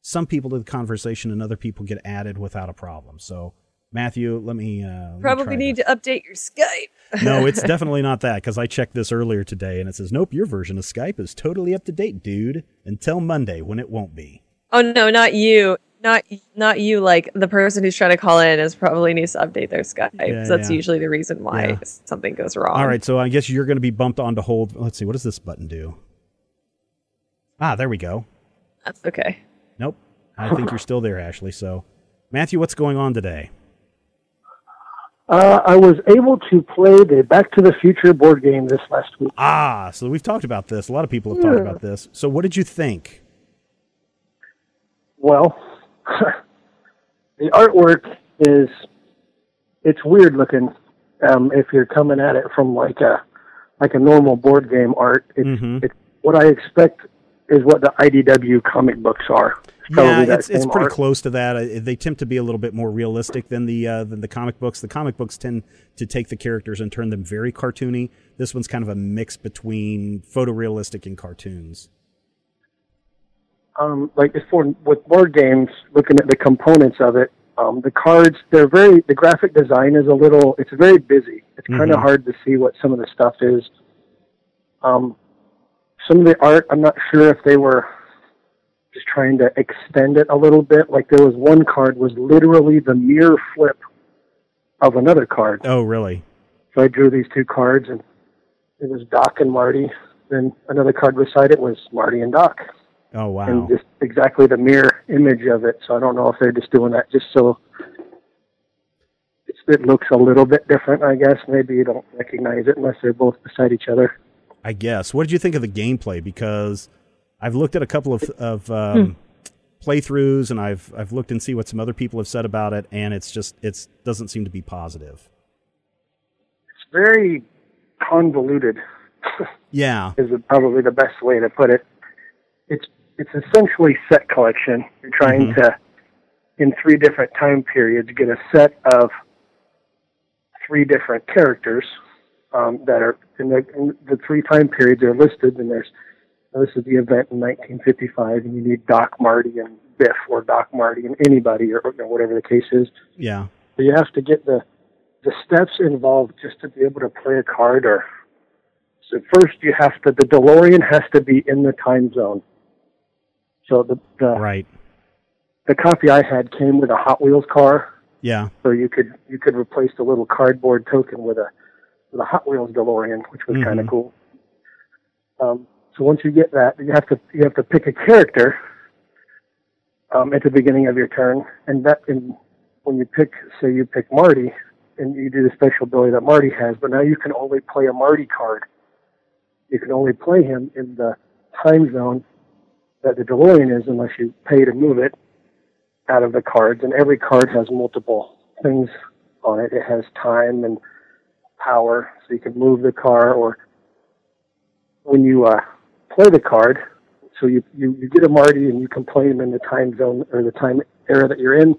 some people to the conversation and other people get added without a problem. So Matthew, let me uh, let me Probably need this. to update your Skype. no, it's definitely not that because I checked this earlier today and it says, nope, your version of Skype is totally up to date, dude, until Monday when it won't be. Oh no, not you. Not not you. Like the person who's trying to call in is probably needs to update their Skype. Yeah, so that's yeah. usually the reason why Yeah. something goes wrong. All right, so I guess you're going to be bumped on to hold. Let's see, what does this button do? Ah, there we go. That's okay. Nope. I think you're still there, Ashley. So, Matthew, what's going on today? Uh, I was able to play the Back to the Future board game this last week. Ah, so we've talked about this. A lot of people have talked about this. So, what did you think? Well, the artwork is it's weird looking. Um, if you're coming at it from like a like a normal board game art, it's, Mhm. it's what I expect is what the IDW comic books are. It's Yeah, it's it's pretty art. close to that. They tend to be a little bit more realistic than the uh, than the comic books. The comic books tend to take the characters and turn them very cartoony. This one's kind of a mix between photorealistic and cartoons. Um, like as for with board games, looking at the components of it, um, the cards they're very the graphic design is a little it's very busy. It's kind of hard to see what some of the stuff is. Um, some of the art, I'm not sure if they were just trying to extend it a little bit. Like there was one card was literally the mirror flip of another card. Oh, really? So I drew these two cards, and it was Doc and Marty. Then another card beside it was Marty and Doc Oh, wow. and just exactly the mirror image of it. So I don't know if they're just doing that just so it's, it looks a little bit different. I guess maybe you don't recognize it unless they're both beside each other. I guess. What did you think of the gameplay? Because I've looked at a couple of of um, playthroughs, and I've I've looked and see what some other people have said about it, and it's just it doesn't seem to be positive. It's very convoluted. Yeah. is probably the best way to put it. It's it's essentially set collection. You're trying Mhm. to, in three different time periods, get a set of three different characters um, that are in the, in the three time periods are listed. And there's this is the event in 1955, and you need Doc Marty and Biff, or Doc Marty and anybody, or you know, whatever the case is. Yeah. So you have to get the the steps involved just to be able to play a card or so first you have to the DeLorean has to be in the time zone. So the the, Right. the copy I had came with a Hot Wheels car, Yeah. so you could you could replace the little cardboard token with a with a Hot Wheels DeLorean, which was kind Mhm. of cool. Um, so once you get that, you have to you have to pick a character um, at the beginning of your turn, and that and when you pick, say you pick Marty, and you do the special ability that Marty has, but now you can only play a Marty card. You can only play him in the time zone that the DeLorean is, unless you pay to move it out of the cards. And every card has multiple things on it. It has time and power, so you can move the car, or when you uh, play the card, so you, you, you get a Marty and you can play him in the time zone or the time era that you're in.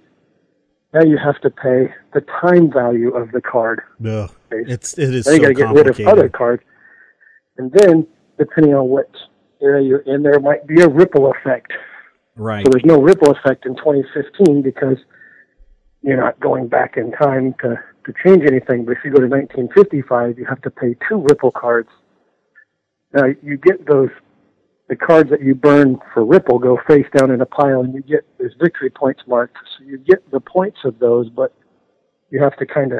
Now you have to pay the time value of the card. Base. It's it is Then you got to get rid of other cards, and then depending on what area you're in, there might be a ripple effect. Right. So there's no ripple effect in 2015 because you're not going back in time to to change anything. But if you go to 1955, you have to pay two ripple cards. Now you get those the cards that you burn for ripple go face down in a pile, and you get there's victory points marked. So you get the points of those, but you have to kind of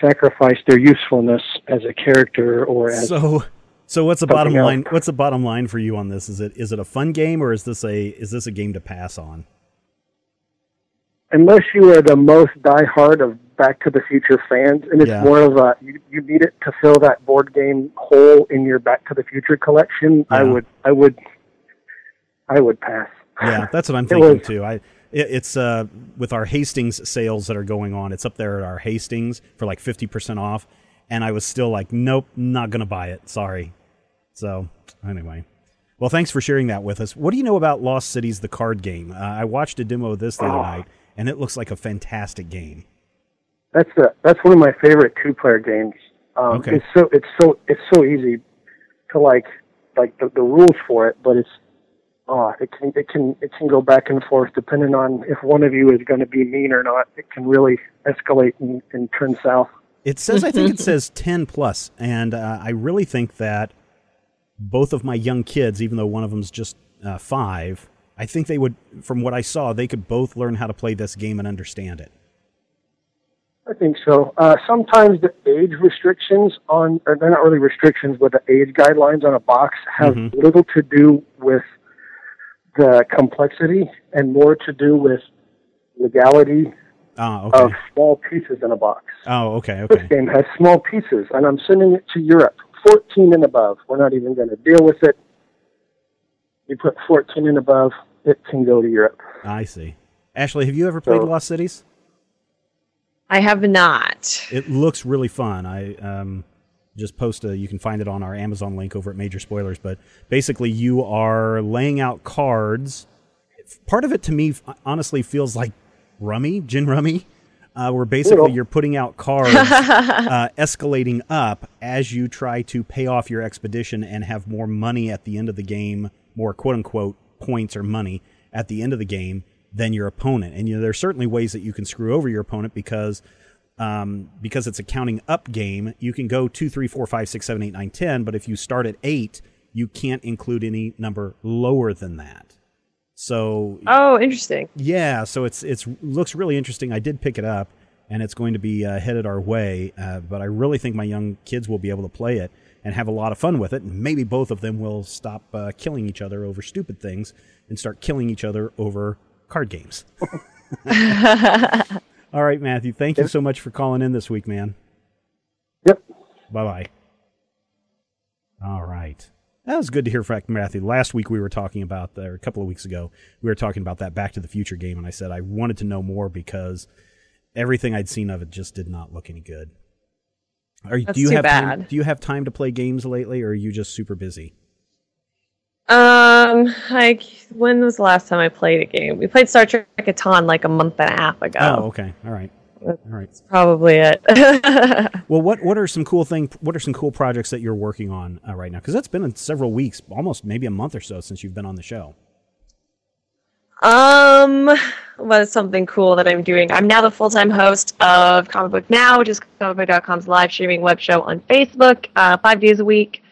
sacrifice their usefulness as a character or as So so what's the bottom else. line? What's the bottom line for you on this? Is it is it a fun game or is this a is this a game to pass on? unless you are the most diehard of Back to the Future fans, and it's Yeah. more of a you, you need it to fill that board game hole in your Back to the Future collection. I would, I would, I would pass. Yeah, that's what I'm thinking was- too. I it, it's uh with our Hastings sales that are going on. It's up there at our Hastings for like 50% off and I was still like nope, not going to buy it. Sorry. So, anyway. Well, thanks for sharing that with us. What do you know about Lost Cities the card game? Uh, I watched a demo of this the other Oh. night and it looks like a fantastic game. That's the that's one of my favorite two player games. Um, Okay. It's so it's so it's so easy to like like the, the rules for it, but it's oh it can it can it can go back and forth depending on if one of you is going to be mean or not. It can really escalate and, and turn south. It says, I think it says 10 plus, and uh, I really think that both of my young kids, even though one of them's just uh, five, I think they would, from what I saw, they could both learn how to play this game and understand it. I think so. Uh, sometimes the age restrictions on, or they're not really restrictions, but the age guidelines on a box have Mhm. little to do with the complexity and more to do with legality Oh, okay. of small pieces in a box. oh, okay, This okay. game has small pieces, and I'm sending it to Europe. 14 and above. We're not even going to deal with it. You put 14 and above, it can go to Europe. I see. Ashley, have you ever played So- Lost Cities? I have not. It looks really fun. I um, just post a. You can find it on our Amazon link over at Major Spoilers. But basically, you are laying out cards. Part of it to me, honestly, feels like rummy, gin rummy, uh, where basically Little. you're putting out cards, uh, escalating up as you try to pay off your expedition and have more money at the end of the game, more quote unquote points or money at the end of the game than your opponent. And you know, there are certainly ways that you can screw over your opponent because um, because it's a counting up game, you can go two, three, four, five, six, seven, eight, nine, ten. But if you start at eight, you can't include any number lower than that. So Oh, interesting. yeah, so it's it's looks really interesting. I did pick it up, and it's going to be uh, headed our way. Uh, but I really think my young kids will be able to play it and have a lot of fun with it. And maybe both of them will stop uh, killing each other over stupid things and start killing each other over card games. All right, Matthew. Thank you so much for calling in this week, man. Yep. Bye bye. All right. That was good to hear from Matthew. Last week we were talking about, or a couple of weeks ago, we were talking about that Back to the Future game, and I said I wanted to know more because everything I'd seen of it just did not look any good. Are, That's do you too have time? Do you have time to play games lately, or are you just super busy? Um, like when was the last time I played a game? We played Star Trek Catan like a month and a half ago. Oh, okay, all right, all right. Probably it. Well, what what are some cool thing? What are some cool projects that you're working on uh, right now? Because that's been in several weeks, almost maybe a month or so since you've been on the show. Um, was something cool that I'm doing. I'm now the full-time host of Comic Book Now, which is comicbook.com's live streaming web show on Facebook, uh, five days a week,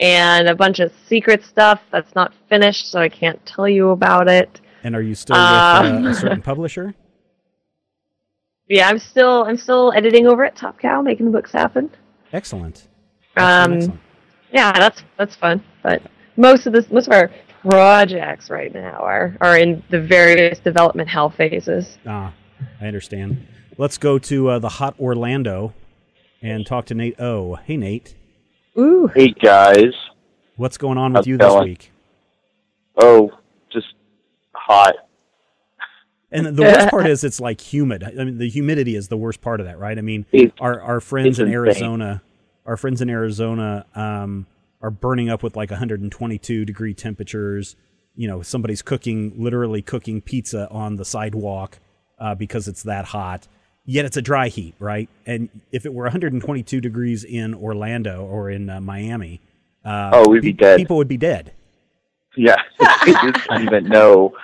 and a bunch of secret stuff that's not finished, so I can't tell you about it. And are you still with Um, uh, a certain publisher? Yeah, I'm still I'm still editing over at Top Cow, making the books happen. Excellent. Um, Excellent, excellent. yeah, that's that's fun. But most of this, most of our projects right now are are in the various development hell phases. Ah, I understand. Let's go to uh, the hot Orlando and talk to Nate O. Hey, Nate. Ooh, Hey guys. What's going on with How's you it this going? week? Oh, just hot. And the worst part is it's like humid. I mean, the humidity is the worst part of that, right? I mean, It's- our our friends in. Arizona, our friends in Arizona, um, are burning up with like 122 degree temperatures. You know, somebody's cooking, literally cooking pizza on the sidewalk uh, because it's that hot. Yet it's a dry heat, right? And if it were 122 degrees in Orlando or in uh, Miami, uh, Oh, we'd be dead. People would be dead. Yeah, I don't even know.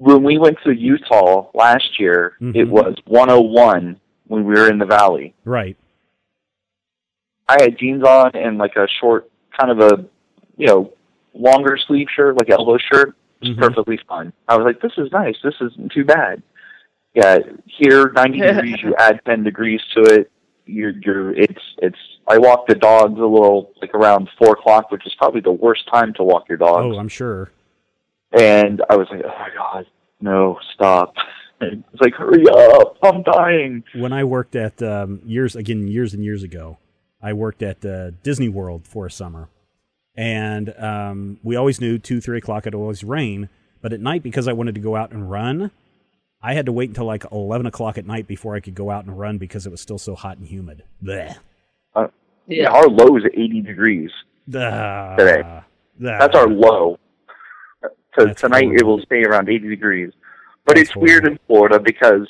When we went to Utah last year, Mhm. it was 101 when we were in the valley. Right. I had jeans on and like a short, kind of a, you know, longer sleeve shirt, like elbow shirt. It's Mhm. perfectly fine. I was like, this is nice. This isn't too bad. Yeah, here 90 degrees. You add 10 degrees to it. You're, you're. It's, it's. I walk the dogs a little, like around four o'clock, which is probably the worst time to walk your dogs. Oh, I'm sure. And I was like, oh my god, no, stop. And it's like, hurry up, I'm dying. when I worked at um, years again years and years ago, I worked at uh, Disney World for a summer, and um, we always knew two three o'clock it would always rain. But at night, because I wanted to go out and run, I had to wait until like eleven o'clock at night before I could go out and run because it was still so hot and humid. Blech. Uh, yeah. our low is 80 degrees. Ah, Today. ah. That's our low. So That's tonight it will stay around 80 degrees. But That's it's weird in Florida because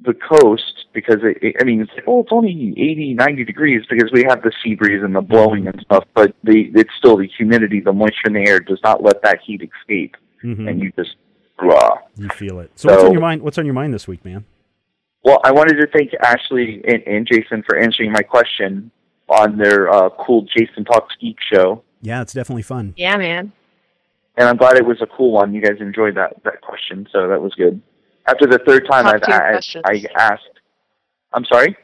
the coast, because it, it, I mean, it's like, oh, it's only 80, 90 degrees because we have the sea breeze and the blowing and stuff, but the it's still the humidity, the moisture in the air does not let that heat escape, Mhm. and you just blah. You feel it. So, what's on your mind? What's on your mind this week, man? Well, I wanted to thank Ashley and, and Jason for answering my question on their uh, cool Jason Talks Geek show, Yeah, it's definitely fun. yeah, man. And I'm glad it was a cool one. You guys enjoyed that that question, so that was good. After the third time I've tier I. I asked, I'm sorry.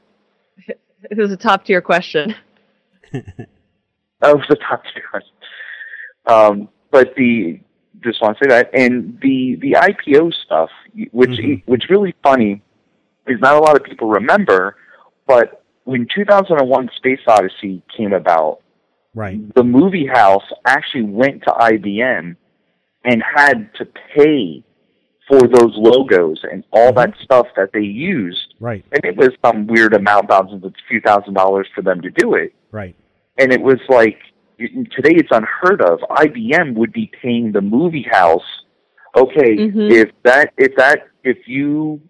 It was a top tier question. That was the top tier question. Um, but the just want to say that. And the the IPO stuff, which Mm-hmm. which really funny, is not a lot of people remember, but when 2001: Space Odyssey came about, Right. the movie house actually went to IBM and had to pay for those logos and all Mm-hmm. that stuff that they used. Right. And it was some weird amount, thousands, a few thousand dollars for them to do it. Right. And it was like today it's unheard of. IBM would be paying the movie house. Okay, Mhm. if that if that if you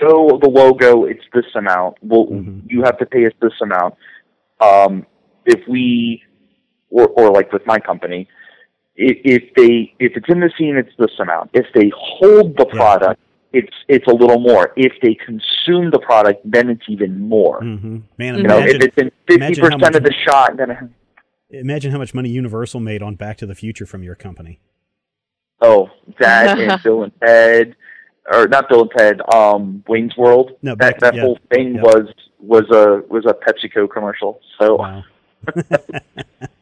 show the logo, it's this amount. Well, Mhm. you have to pay us this amount. Um, if we, or, or like with my company, if, if they if it's in the scene, it's this amount. If they hold the Yeah. product, it's it's a little more. If they consume the product, then it's even more. hmm Man, You know, imagine, if it's in fifty percent of the shot, then imagine how much money Universal made on Back to the Future from your company. oh, that and Bill and Ted, or not Bill and Ted, um, Wayne's World. No, that back- that yeah, whole thing yeah. was was a was a PepsiCo commercial. So Wow.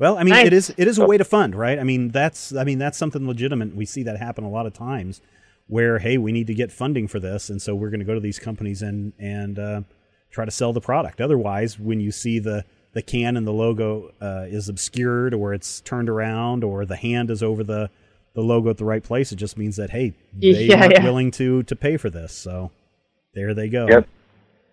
well, I mean, Nice. it is it is a way to fund, right? I mean, that's I mean that's something legitimate. We see that happen a lot of times, where hey, we need to get funding for this, and so we're going to go to these companies and and uh, try to sell the product. Otherwise, when you see the the can and the logo uh, is obscured, or it's turned around, or the hand is over the the logo at the right place, it just means that hey, they Yeah, aren't yeah. willing to to pay for this. So there they go. Yep.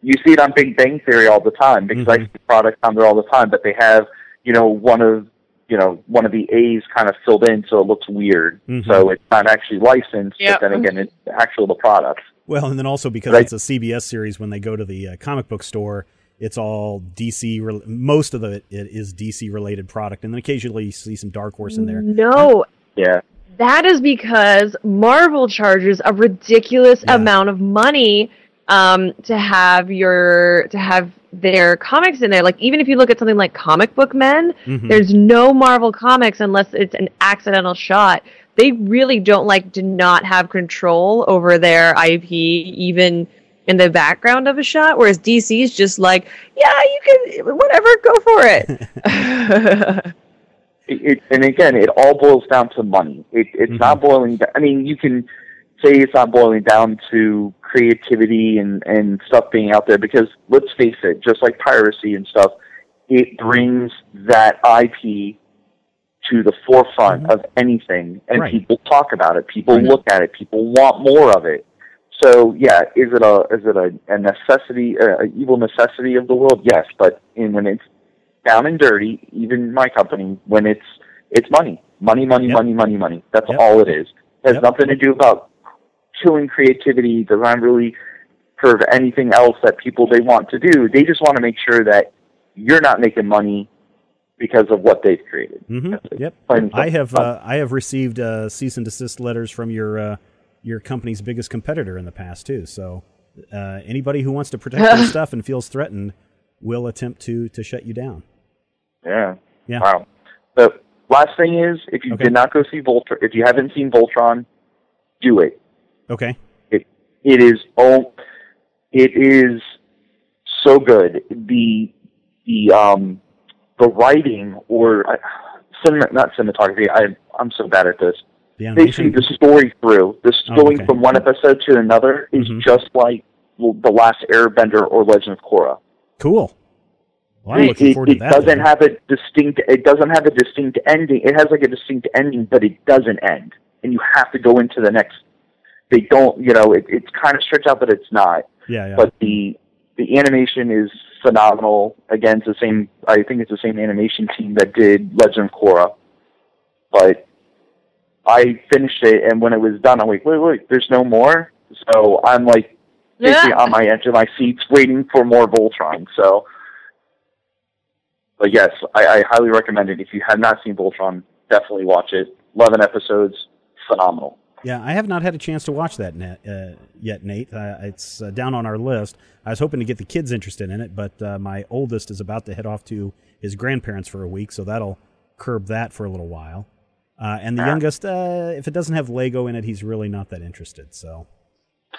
you see it on Big Bang Theory all the time because I Mhm. see products on there all the time, but they have you know one of you know one of the A's kind of filled in so it looks weird. Mhm. So it's not actually licensed, Yep. but then again, it's actual the product. Well, and then also because Right. it's a CBS series, when they go to the uh, comic book store, it's all DC. Re- most of it, it is DC related product, and then occasionally you see some Dark Horse in there. No, Yeah. that is because Marvel charges a ridiculous Yeah. amount of money um, to have your to have their comics in there. Like even if you look at something like Comic Book Men, Mhm. there's no Marvel comics unless it's an accidental shot. They really don't like to not have control over their IP, even in the background of a shot. Whereas DC's just like, yeah, you can whatever, go for it. It, it, and again, it all boils down to money. It, it's Mhm. not boiling. down I mean, you can say it's not boiling down to creativity and and stuff being out there because let's face it, just like piracy and stuff, it brings that IP to the forefront mm-hmm. of anything, and Right. people talk about it. People Right. look at it. People want more of it. So yeah, is it a is it a, a necessity, a, a evil necessity of the world? Yes, but in when it's down and dirty, even my company, when it's it's money, money, money, Yep. money, money, money. That's Yep. all it is. It has Yep. nothing to do about killing creativity. Does not really curve anything else that people they want to do. They just want to make sure that you're not making money because of what they've created. hmm That's. Yep. I have uh, I have received uh, cease and desist letters from your uh, your company's biggest competitor in the past too. So uh, anybody who wants to protect their stuff and feels threatened will attempt to to shut you down. Yeah. Yeah. Wow. The last thing is, if you Okay. did not go see Voltron, if you haven't seen Voltron, do it. Okay. It it is oh, it is so good. The the um the writing or uh, cinema, not cinematography. I I'm so bad at this. The Basically, the story through the Oh, going okay. from one episode to another is Mhm. just like the last Airbender or Legend of Korra. Cool. Well, It- it, it that. doesn't then. have a distinct. It doesn't have a distinct ending. It has like a distinct ending, but it doesn't end, and you have to go into the next. They don't. You know, it, it's kind of stretched out, but it's not. yeah, yeah. But the the animation is phenomenal. Again, it's the same. I think it's the same animation team that did Legend of Korra. But I finished it, and when it was done, I'm like, wait, wait, there's no more. So I'm like basically on my edge of my seats, waiting for more Voltron. So, but yes, I, I highly recommend it. If you have not seen Voltron, definitely watch it. Eleven episodes, phenomenal. Yeah, I have not had a chance to watch that net, uh, yet, Nate. Uh, it's uh, down on our list. I was hoping to get the kids interested in it, but uh, my oldest is about to head off to his grandparents for a week, so that'll curb that for a little while. Uh, and the Ah. youngest, uh, if it doesn't have Lego in it, he's really not that interested. So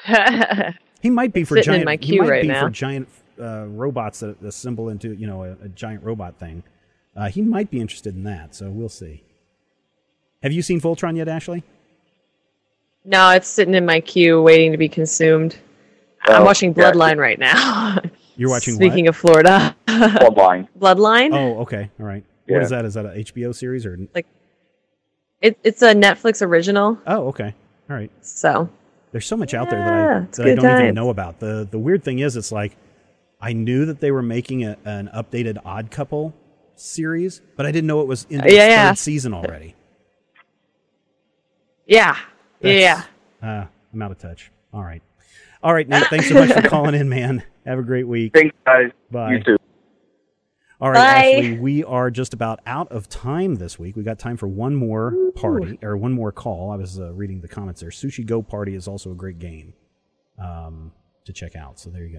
he might be for Sitting in giant. my he queue might right be now. for giant uh, robots that assemble into you know a, a giant robot thing. Uh, he might be interested in that, so we'll see. Have you seen Voltron yet, Ashley? No, it's sitting in my queue waiting to be consumed. I'm Oh, watching yeah. Bloodline right now. You're watching Speaking what? of Florida, Bloodline. Bloodline. Oh, okay. All right. What Yeah. is that? Is that a HBO series or? It, it's a Netflix original. Oh, okay. All right. So There's so much out there that I that I don't even know about. The the weird thing is, it's like I knew that they were making a, an updated Odd Couple series, but I didn't know it was in the Yeah, yeah. third season already. yeah, yeah. Uh, I'm out of touch. All right. All right, Nate. Thanks so much for calling in, man. Have a great week. Thanks, guys. Bye. You too. All right, Bye. Ashley, we are just about out of time this week. We got time for one more party or one more call. I was uh, reading the comments there. Sushi Go Party is also a great game um, to check out. So there you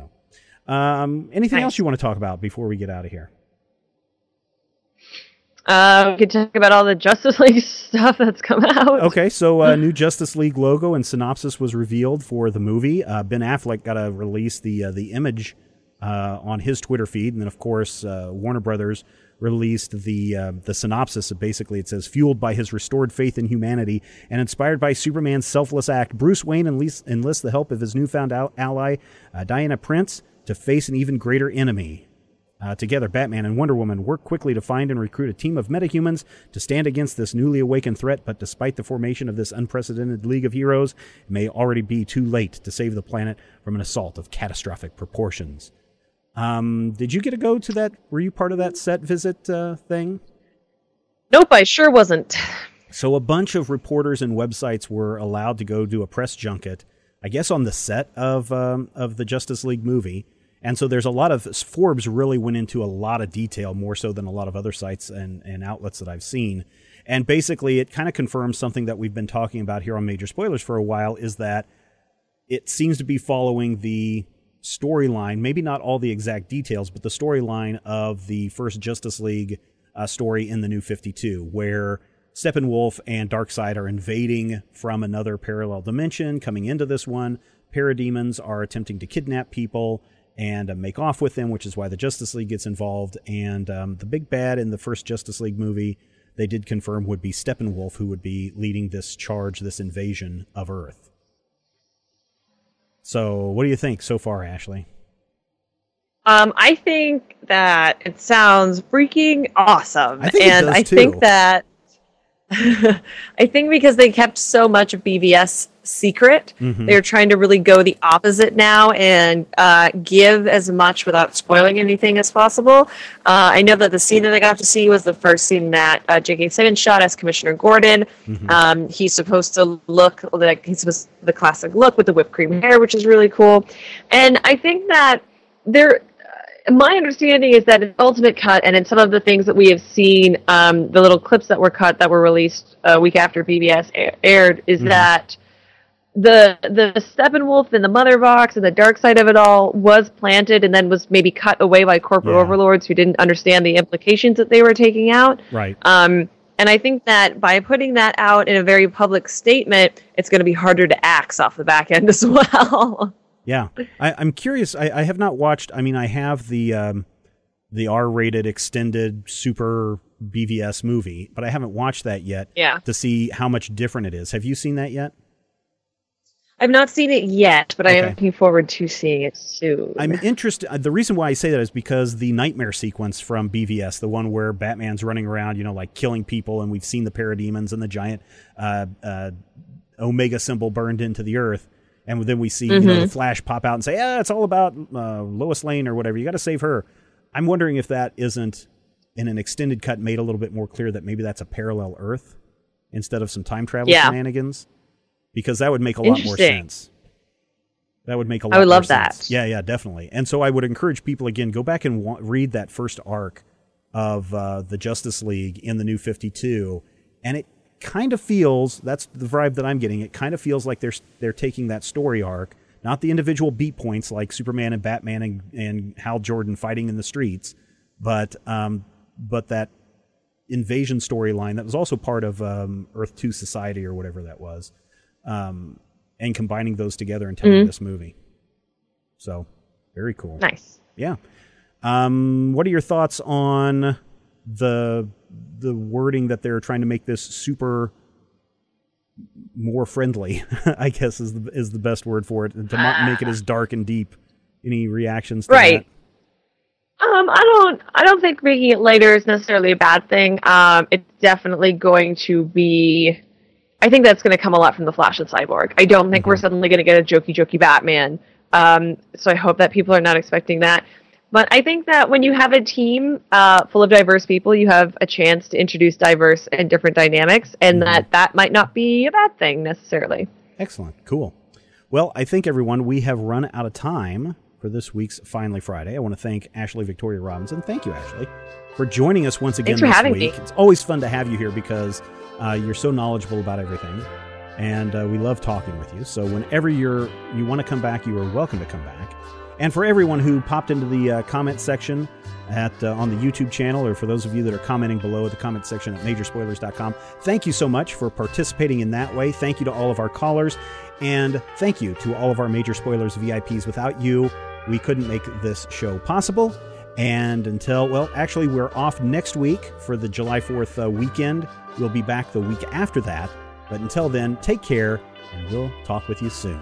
go. Um, anything Nice. else you want to talk about before we get out of here? Uh, we could talk about all the Justice League stuff that's come out. Okay, so uh, new Justice League logo and synopsis was revealed for the movie. Uh, ben Affleck got to release the uh, the image uh, on his Twitter feed, and then of course uh, Warner Brothers released the uh, the synopsis. Basically, it says fueled by his restored faith in humanity and inspired by Superman's selfless act, Bruce Wayne enlists, enlists the help of his newfound al- ally uh, Diana Prince to face an even greater enemy. Uh, together, Batman and Wonder Woman work quickly to find and recruit a team of metahumans to stand against this newly awakened threat. But despite the formation of this unprecedented League of Heroes, it may already be too late to save the planet from an assault of catastrophic proportions. Um, did you get to go to that? Were you part of that set visit uh, thing? Nope, I sure wasn't. So a bunch of reporters and websites were allowed to go do a press junket, I guess on the set of um, of the Justice League movie. And so there's a lot of Forbes really went into a lot of detail, more so than a lot of other sites and, and outlets that I've seen. And basically, it kind of confirms something that we've been talking about here on Major Spoilers for a while is that it seems to be following the storyline, maybe not all the exact details, but the storyline of the first Justice League uh, story in the New 52, where Steppenwolf and Darkseid are invading from another parallel dimension, coming into this one. Parademons are attempting to kidnap people and uh, make off with them, which is why the Justice League gets involved. And um, the big bad in the first Justice League movie, they did confirm would be Steppenwolf, who would be leading this charge, this invasion of Earth. So, what do you think so far, Ashley? Um, I think that it sounds freaking awesome, I and I too. think that I think because they kept so much of BVS secret, Mhm. they're trying to really go the opposite now and uh, give as much without spoiling anything as possible. Uh, I know that the scene that I got to see was the first scene that uh, J.K. Simmons shot as Commissioner Gordon. Mm-hmm. Um, he's supposed to look like he's supposed the classic look with the whipped cream hair, which is really cool. And I think that there my understanding is that in Ultimate Cut and in some of the things that we have seen, um, the little clips that were cut that were released a week after BVS a- aired, is Mhm. that the the Steppenwolf and the Mother Box and the Darkseid of it all was planted and then was maybe cut away by corporate Yeah. overlords who didn't understand the implications that they were taking out. Right. Um, and I think that by putting that out in a very public statement, it's going to be harder to axe off the back end as well. Yeah, I, I'm curious. I, I have not watched. I mean, I have the um, the R-rated extended super BVS movie, but I haven't watched that yet. Yeah. To see how much different it is. Have you seen that yet? I've not seen it yet, but I am looking forward to seeing it soon. I'm interested. uh, The reason why I say that is because the nightmare sequence from BVS, the one where Batman's running around, you know, like killing people, and we've seen the parademons and the giant uh, uh, Omega symbol burned into the earth, and then we see you know the Flash pop out and say, "Ah, it's all about uh, Lois Lane or whatever. You got to save her." I'm wondering if that isn't in an extended cut made a little bit more clear that maybe that's a parallel Earth instead of some time travel Yeah. shenanigans, because that would make a lot more sense. That would make a lot. I would love that. sense. Yeah, yeah, definitely. And so I would encourage people again go back and wa- read that first arc of uh, the Justice League in the New Fifty Two, and it kind of feels that's the vibe that I'm getting. It kind of feels like they're they're taking that story arc, not the individual beat points like Superman and Batman and, and Hal Jordan fighting in the streets, but um, but that invasion storyline that was also part of um, Earth Two Society or whatever that was, um, and combining those together and telling Mhm. this movie. So very cool. nice. Yeah. Um, what are your thoughts on the the wording that they're trying to make this super more friendly. I guess is the is the best word for it and to not make it as dark and deep. Any reactions? To Right. Um, I don't. I don't think making it lighter is necessarily a bad thing. Um, it's definitely going to be. I think that's going to come a lot from the Flash and Cyborg. I don't think we're suddenly going to get a jokey, jokey Batman. Um, so I hope that people are not expecting that. But I think that when you have a team uh, full of diverse people, you have a chance to introduce diverse and different dynamics, and that that might not be a bad thing necessarily. Excellent. Cool. Well, I think everyone, we have run out of time for this week's Finally Friday. I want to thank Ashley Victoria Robinson. Thank you, Ashley, for joining us once again this having week. me. It's always fun to have you here because uh, you're so knowledgeable about everything, and uh, we love talking with you. So whenever you're you want to come back, you are welcome to come back. And for everyone who popped into the uh, comment section at uh, on the YouTube channel, or for those of you that are commenting below at the comment section at majorspoilers.com, thank you so much for participating in that way. Thank you to all of our callers, and thank you to all of our Major Spoilers VIPs. Without you, we couldn't make this show possible. And until, well, actually, we're off next week for the July 4th uh, weekend. We'll be back the week after that. But until then, take care, and we'll talk with you soon.